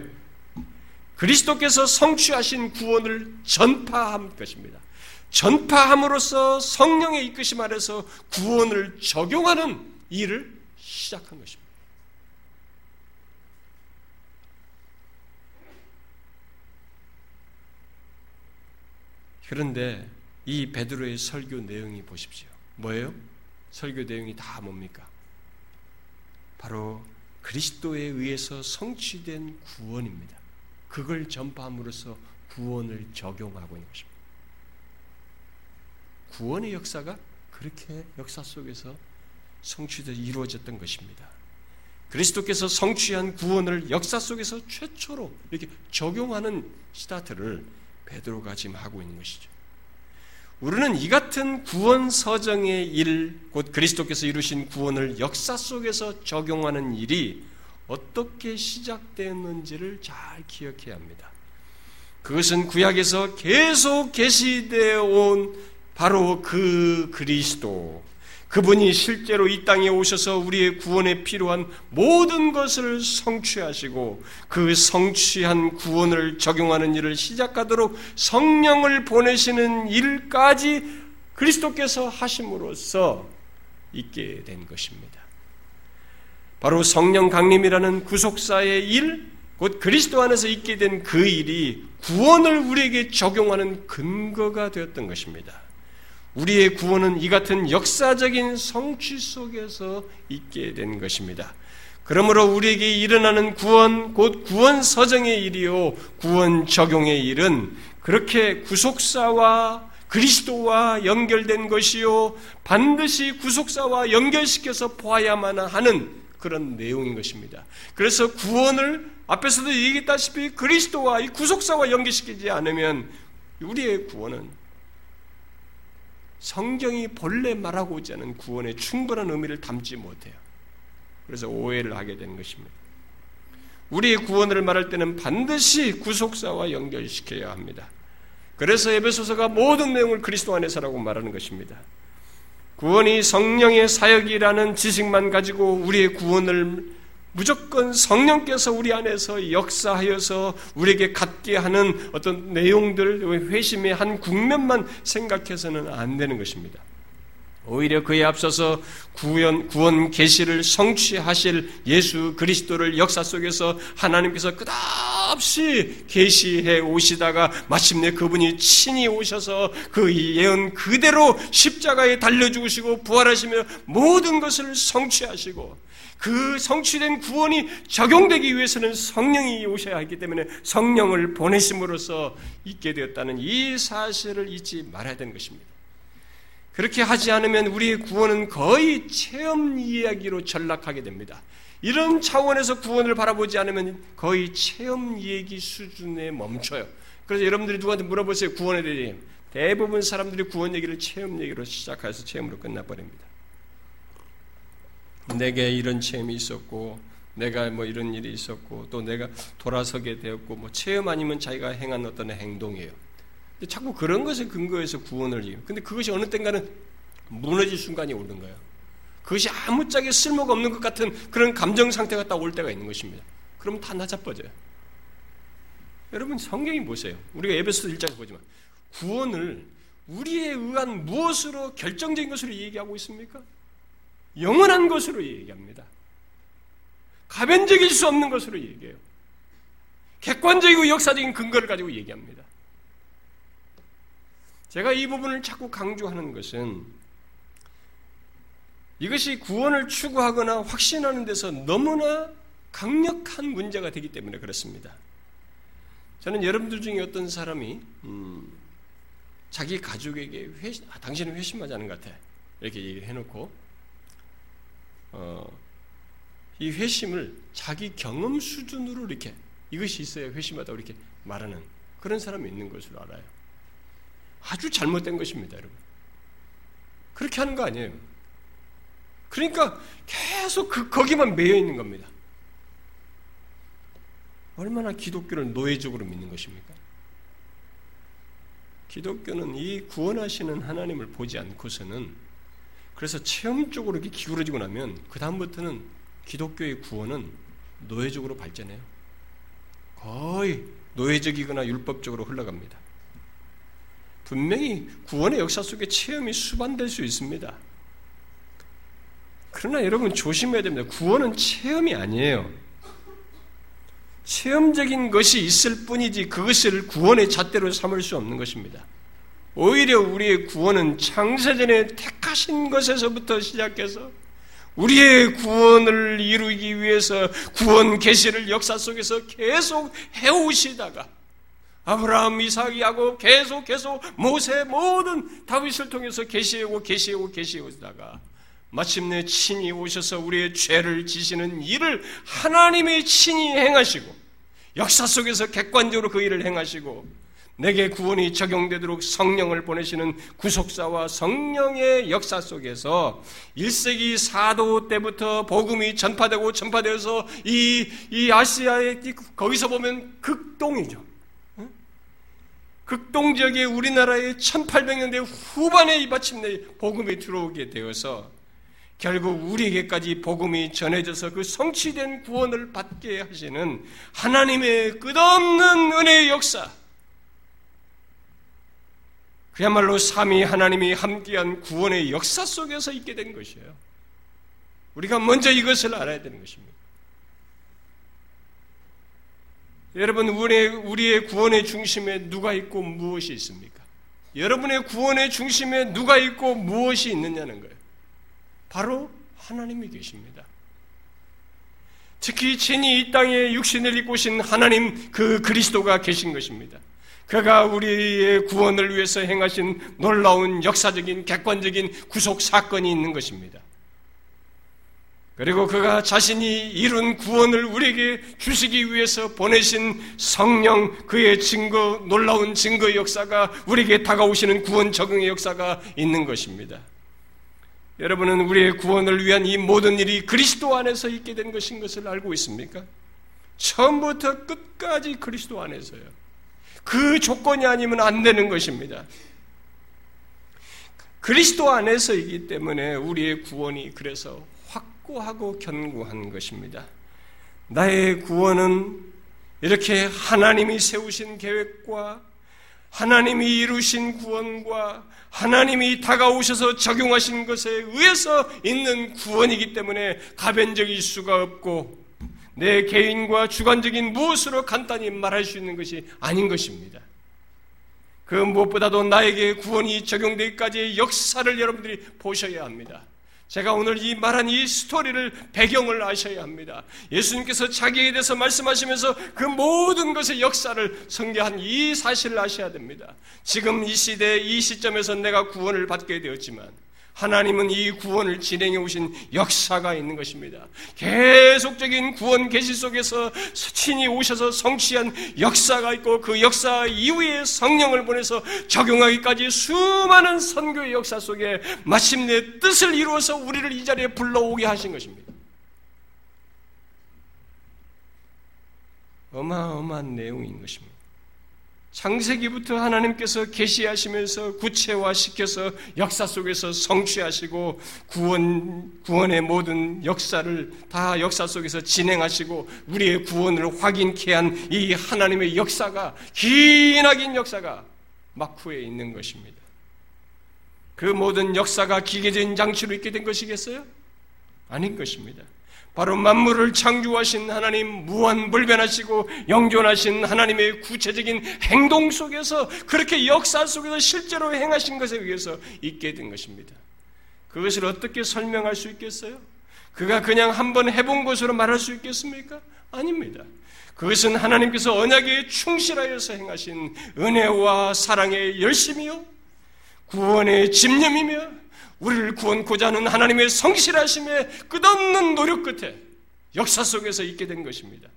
그리스도께서 성취하신 구원을 전파한 것입니다. 전파함으로써 성령의 이끄심 아래서 구원을 적용하는 일을 시작한 것입니다. 그런데 이 베드로의 설교 내용이 보십시오. 뭐예요? 설교 내용이 다 뭡니까? 바로 그리스도에 의해서 성취된 구원입니다. 그걸 전파함으로써 구원을 적용하고 있는 것입니다. 구원의 역사가 그렇게 역사 속에서 성취되어 이루어졌던 것입니다. 그리스도께서 성취한 구원을 역사 속에서 최초로 이렇게 적용하는 스타트를 베드로가 지금 하고 있는 것이죠. 우리는 이 같은 구원 서정의 일, 곧 그리스도께서 이루신 구원을 역사 속에서 적용하는 일이 어떻게 시작되었는지를 잘 기억해야 합니다. 그것은 구약에서 계속 계시되어 온 바로 그 그리스도, 그분이 실제로 이 땅에 오셔서 우리의 구원에 필요한 모든 것을 성취하시고 그 성취한 구원을 적용하는 일을 시작하도록 성령을 보내시는 일까지 그리스도께서 하심으로써 있게 된 것입니다. 바로 성령 강림이라는 구속사의 일, 곧 그리스도 안에서 있게 된 그 일이 구원을 우리에게 적용하는 근거가 되었던 것입니다. 우리의 구원은 이 같은 역사적인 성취 속에서 있게 된 것입니다. 그러므로 우리에게 일어나는 구원, 곧 구원 서정의 일이요, 구원 적용의 일은 그렇게 구속사와 그리스도와 연결된 것이요, 반드시 구속사와 연결시켜서 보아야만 하는 그런 내용인 것입니다. 그래서 구원을 앞에서도 얘기했다시피 그리스도와 이 구속사와 연결시키지 않으면 우리의 구원은 성경이 본래 말하고 오지 않은 구원의 충분한 의미를 담지 못해요. 그래서 오해를 하게 되는 것입니다. 우리의 구원을 말할 때는 반드시 구속사와 연결시켜야 합니다. 그래서 에베소서가 모든 내용을 그리스도 안에서라고 말하는 것입니다. 구원이 성령의 사역이라는 지식만 가지고 우리의 구원을 무조건 성령께서 우리 안에서 역사하여서 우리에게 갖게 하는 어떤 내용들, 회심의 한 국면만 생각해서는 안 되는 것입니다. 오히려 그에 앞서서 구원, 구원 계시를 성취하실 예수 그리스도를 역사 속에서 하나님께서 끝없이 계시해 오시다가 마침내 그분이 친히 오셔서 그 예언 그대로 십자가에 달려 죽으시고 부활하시며 모든 것을 성취하시고 그 성취된 구원이 적용되기 위해서는 성령이 오셔야 하기 때문에 성령을 보내심으로써 있게 되었다는 이 사실을 잊지 말아야 되는 것입니다. 그렇게 하지 않으면 우리의 구원은 거의 체험 이야기로 전락하게 됩니다. 이런 차원에서 구원을 바라보지 않으면 거의 체험 얘기 수준에 멈춰요. 그래서 여러분들이 누구한테 물어보세요. 구원에 대해. 대부분 사람들이 구원 얘기를 체험 얘기로 시작해서 체험으로 끝나버립니다. 내게 이런 체험이 있었고 내가 뭐 이런 일이 있었고 또 내가 돌아서게 되었고 뭐 체험 아니면 자기가 행한 어떤 행동이에요. 자꾸 그런 것에 근거해서 구원을 이요. 근데 그것이 어느 땐가는 무너질 순간이 오는 거예요. 그것이 아무짝에 쓸모가 없는 것 같은 그런 감정 상태가 딱 올 때가 있는 것입니다. 그러면 다 낮아빠져요. 여러분 성경이 보세요. 우리가 에베소 1장에 보지만 구원을 우리에 의한 무엇으로 결정적인 것으로 얘기하고 있습니까? 영원한 것으로 얘기합니다. 가변적일 수 없는 것으로 얘기해요. 객관적이고 역사적인 근거를 가지고 얘기합니다. 제가 이 부분을 자꾸 강조하는 것은 이것이 구원을 추구하거나 확신하는 데서 너무나 강력한 문제가 되기 때문에 그렇습니다. 저는 여러분들 중에 어떤 사람이 음, 자기 가족에게 회심, 아, 당신은 회심하지 않은 것 같아 이렇게 얘기를 해놓고 어, 이 회심을 자기 경험 수준으로 이렇게 이것이 있어야 회심하다 이렇게 말하는 그런 사람이 있는 것으로 알아요. 아주 잘못된 것입니다, 여러분. 그렇게 하는 거 아니에요. 그러니까 계속 그 거기만 매여 있는 겁니다. 얼마나 기독교를 노예적으로 믿는 것입니까? 기독교는 이 구원하시는 하나님을 보지 않고서는 그래서 체험적으로 이렇게 기울어지고 나면 그 다음부터는 기독교의 구원은 노예적으로 발전해요. 거의 노예적이거나 율법적으로 흘러갑니다. 분명히 구원의 역사 속에 체험이 수반될 수 있습니다. 그러나 여러분 조심해야 됩니다. 구원은 체험이 아니에요. 체험적인 것이 있을 뿐이지 그것을 구원의 잣대로 삼을 수 없는 것입니다. 오히려 우리의 구원은 창세전에 택하신 것에서부터 시작해서 우리의 구원을 이루기 위해서 구원 계시를 역사 속에서 계속 해오시다가 아브라함, 이삭, 야곱 계속 계속 모세 모든 다윗을 통해서 계시하고 계시하고 계시하다가 마침내 친히 오셔서 우리의 죄를 지시는 일을 하나님의 친히 행하시고 역사 속에서 객관적으로 그 일을 행하시고 내게 구원이 적용되도록 성령을 보내시는 구속사와 성령의 역사 속에서 1세기 사도 때부터 복음이 전파되고 전파되어서 이, 이 아시아의 거기서 보면 극동이죠. 극동 지역의 우리나라의 1800년대 후반에 이 마침내 복음이 들어오게 되어서 결국 우리에게까지 복음이 전해져서 그 성취된 구원을 받게 하시는 하나님의 끝없는 은혜의 역사, 그야말로 삼위 하나님이 함께한 구원의 역사 속에서 있게 된 것이에요. 우리가 먼저 이것을 알아야 되는 것입니다. 여러분, 우리의, 우리의 구원의 중심에 누가 있고 무엇이 있습니까? 여러분의 구원의 중심에 누가 있고 무엇이 있느냐는 거예요. 바로 하나님이 계십니다. 특히 친히 이 땅에 육신을 입고 오신 하나님 그 그리스도가 계신 것입니다. 그가 우리의 구원을 위해서 행하신 놀라운 역사적인 객관적인 구속 사건이 있는 것입니다. 그리고 그가 자신이 이룬 구원을 우리에게 주시기 위해서 보내신 성령 그의 증거 놀라운 증거 역사가 우리에게 다가오시는 구원 적응의 역사가 있는 것입니다. 여러분은 우리의 구원을 위한 이 모든 일이 그리스도 안에서 있게 된 것인 것을 알고 있습니까? 처음부터 끝까지 그리스도 안에서요. 그 조건이 아니면 안 되는 것입니다. 그리스도 안에서이기 때문에 우리의 구원이 그래서 확고하고 견고한 것입니다. 나의 구원은 이렇게 하나님이 세우신 계획과 하나님이 이루신 구원과 하나님이 다가오셔서 적용하신 것에 의해서 있는 구원이기 때문에 가변적일 수가 없고 내 개인과 주관적인 무엇으로 간단히 말할 수 있는 것이 아닌 것입니다. 그 무엇보다도 나에게 구원이 적용되기까지의 역사를 여러분들이 보셔야 합니다. 제가 오늘 이 말한 이 스토리를 배경을 아셔야 합니다. 예수님께서 자기에 대해서 말씀하시면서 그 모든 것의 역사를 성계한 이 사실을 아셔야 됩니다. 지금 이 시대, 이 시점에서 내가 구원을 받게 되었지만 하나님은 이 구원을 진행해 오신 역사가 있는 것입니다. 계속적인 구원 계시 속에서 친히 오셔서 성취한 역사가 있고 그 역사 이후에 성령을 보내서 적용하기까지 수많은 선교의 역사 속에 마침내 뜻을 이루어서 우리를 이 자리에 불러오게 하신 것입니다. 어마어마한 내용인 것입니다. 창세기부터 하나님께서 계시하시면서 구체화시켜서 역사 속에서 성취하시고 구원 구원의 모든 역사를 다 역사 속에서 진행하시고 우리의 구원을 확인케 한 이 하나님의 역사가 기나긴 역사가 막후에 있는 것입니다. 그 모든 역사가 기계적인 장치로 있게 된 것이겠어요? 아닌 것입니다. 바로 만물을 창조하신 하나님, 무한불변하시고 영존하신 하나님의 구체적인 행동 속에서 그렇게 역사 속에서 실제로 행하신 것에 의해서 있게 된 것입니다. 그것을 어떻게 설명할 수 있겠어요? 그가 그냥 한번 해본 것으로 말할 수 있겠습니까? 아닙니다. 그것은 하나님께서 언약에 충실하여서 행하신 은혜와 사랑의 열심이요, 구원의 집념이며 우리를 구원고자 하는 하나님의 성실하심의 끝없는 노력 끝에 역사 속에서 있게 된 것입니다.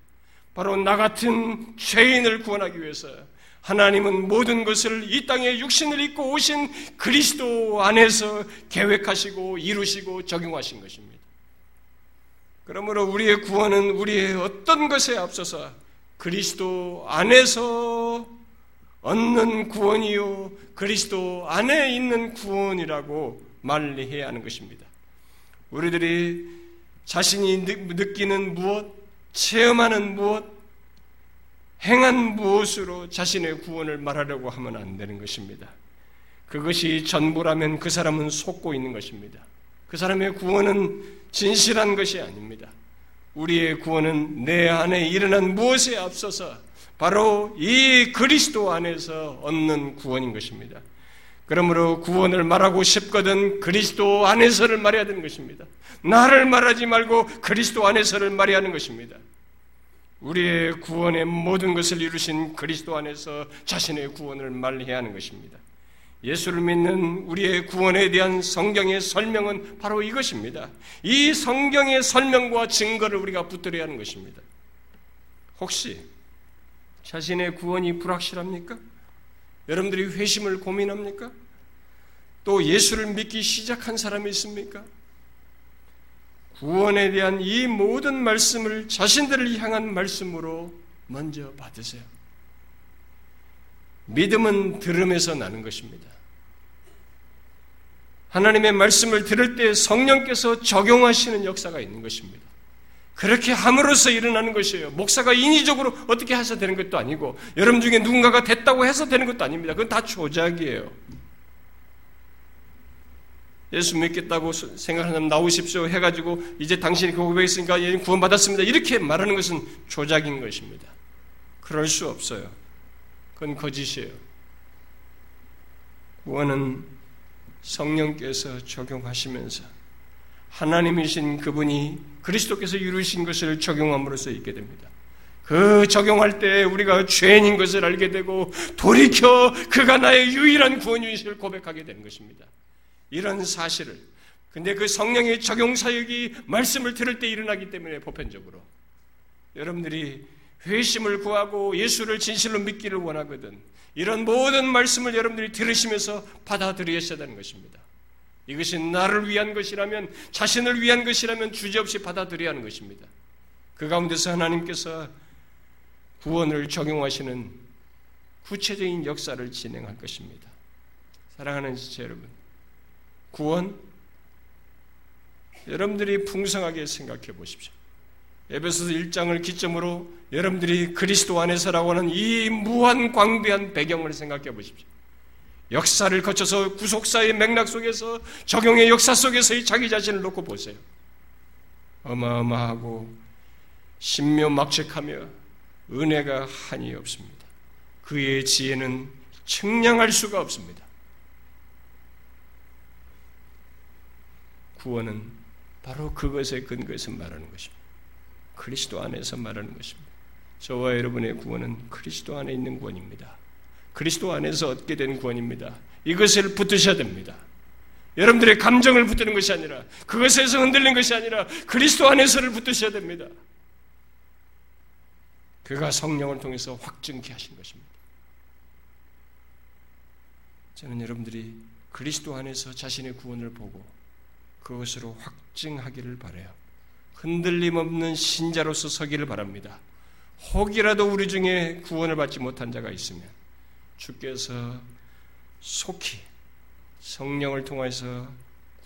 바로 나 같은 죄인을 구원하기 위해서 하나님은 모든 것을 이 땅에 육신을 입고 오신 그리스도 안에서 계획하시고 이루시고 적용하신 것입니다. 그러므로 우리의 구원은 우리의 어떤 것에 앞서서 그리스도 안에서 얻는 구원이요, 그리스도 안에 있는 구원이라고 말을 해야 하는 것입니다. 우리들이 자신이 느끼는 무엇, 체험하는 무엇, 행한 무엇으로 자신의 구원을 말하려고 하면 안 되는 것입니다. 그것이 전부라면 그 사람은 속고 있는 것입니다. 그 사람의 구원은 진실한 것이 아닙니다. 우리의 구원은 내 안에 일어난 무엇에 앞서서 바로 이 그리스도 안에서 얻는 구원인 것입니다. 그러므로 구원을 말하고 싶거든 그리스도 안에서를 말해야 되는 것입니다. 나를 말하지 말고 그리스도 안에서를 말해야 하는 것입니다. 우리의 구원의 모든 것을 이루신 그리스도 안에서 자신의 구원을 말해야 하는 것입니다. 예수를 믿는 우리의 구원에 대한 성경의 설명은 바로 이것입니다. 이 성경의 설명과 증거를 우리가 붙들어야 하는 것입니다. 혹시 자신의 구원이 불확실합니까? 여러분들이 회심을 고민합니까? 또 예수를 믿기 시작한 사람이 있습니까? 구원에 대한 이 모든 말씀을 자신들을 향한 말씀으로 먼저 받으세요. 믿음은 들음에서 나는 것입니다. 하나님의 말씀을 들을 때 성령께서 적용하시는 역사가 있는 것입니다. 그렇게 함으로써 일어나는 것이에요. 목사가 인위적으로 어떻게 해서 되는 것도 아니고, 여러분 중에 누군가가 됐다고 해서 되는 것도 아닙니다. 그건 다 조작이에요. 예수 믿겠다고 생각하는 사람 나오십시오 해가지고, 이제 당신이 그 고백했으니까 구원받았습니다. 이렇게 말하는 것은 조작인 것입니다. 그럴 수 없어요. 그건 거짓이에요. 구원은 성령께서 적용하시면서 하나님이신 그분이 그리스도께서 이루신 것을 적용함으로써 있게 됩니다. 그 적용할 때 우리가 죄인인 것을 알게 되고 돌이켜 그가 나의 유일한 구원유이심을 고백하게 되는 것입니다. 이런 사실을 근데 그 성령의 적용 사역이 말씀을 들을 때 일어나기 때문에 보편적으로 여러분들이 회심을 구하고 예수를 진실로 믿기를 원하거든 이런 모든 말씀을 여러분들이 들으시면서 받아들이셔야 되는 것입니다. 이것이 나를 위한 것이라면, 자신을 위한 것이라면 주저없이 받아들여야 하는 것입니다. 그 가운데서 하나님께서 구원을 적용하시는 구체적인 역사를 진행할 것입니다. 사랑하는 지체 여러분, 구원, 여러분들이 풍성하게 생각해 보십시오. 에베소서 1장을 기점으로 여러분들이 그리스도 안에서라고 하는 이 무한 광대한 배경을 생각해 보십시오. 역사를 거쳐서 구속사의 맥락 속에서 적용의 역사 속에서의 자기 자신을 놓고 보세요. 어마어마하고 신묘막측하며 은혜가 한이 없습니다. 그의 지혜는 측량할 수가 없습니다. 구원은 바로 그것에 근거해서 말하는 것입니다. 그리스도 안에서 말하는 것입니다. 저와 여러분의 구원은 그리스도 안에 있는 구원입니다. 그리스도 안에서 얻게 된 구원입니다. 이것을 붙드셔야 됩니다. 여러분들의 감정을 붙드는 것이 아니라 그것에서 흔들린 것이 아니라 그리스도 안에서를 붙드셔야 됩니다. 그가 성령을 통해서 확증케 하신 것입니다. 저는 여러분들이 그리스도 안에서 자신의 구원을 보고 그것으로 확증하기를 바래요. 흔들림 없는 신자로서 서기를 바랍니다. 혹이라도 우리 중에 구원을 받지 못한 자가 있으면 주께서 속히 성령을 통해서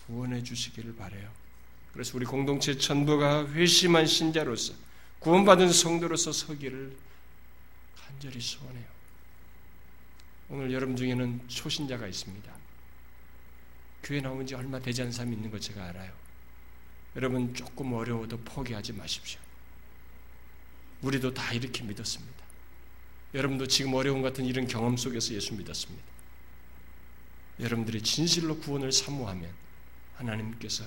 구원해 주시기를 바래요. 그래서 우리 공동체 전부가 회심한 신자로서 구원받은 성도로서 서기를 간절히 소원해요. 오늘 여러분 중에는 초신자가 있습니다. 교회 나온 지 얼마 되지 않은 사람이 있는 거 제가 알아요. 여러분 조금 어려워도 포기하지 마십시오. 우리도 다 이렇게 믿었습니다. 여러분도 지금 어려움 같은 이런 경험 속에서 예수 믿었습니다. 여러분들이 진실로 구원을 사모하면 하나님께서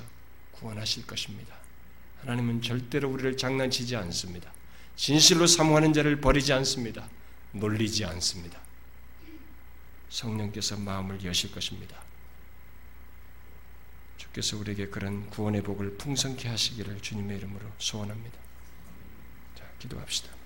구원하실 것입니다. 하나님은 절대로 우리를 장난치지 않습니다. 진실로 사모하는 자를 버리지 않습니다. 놀리지 않습니다. 성령께서 마음을 여실 것입니다. 주께서 우리에게 그런 구원의 복을 풍성케 하시기를 주님의 이름으로 소원합니다. 자, 기도합시다.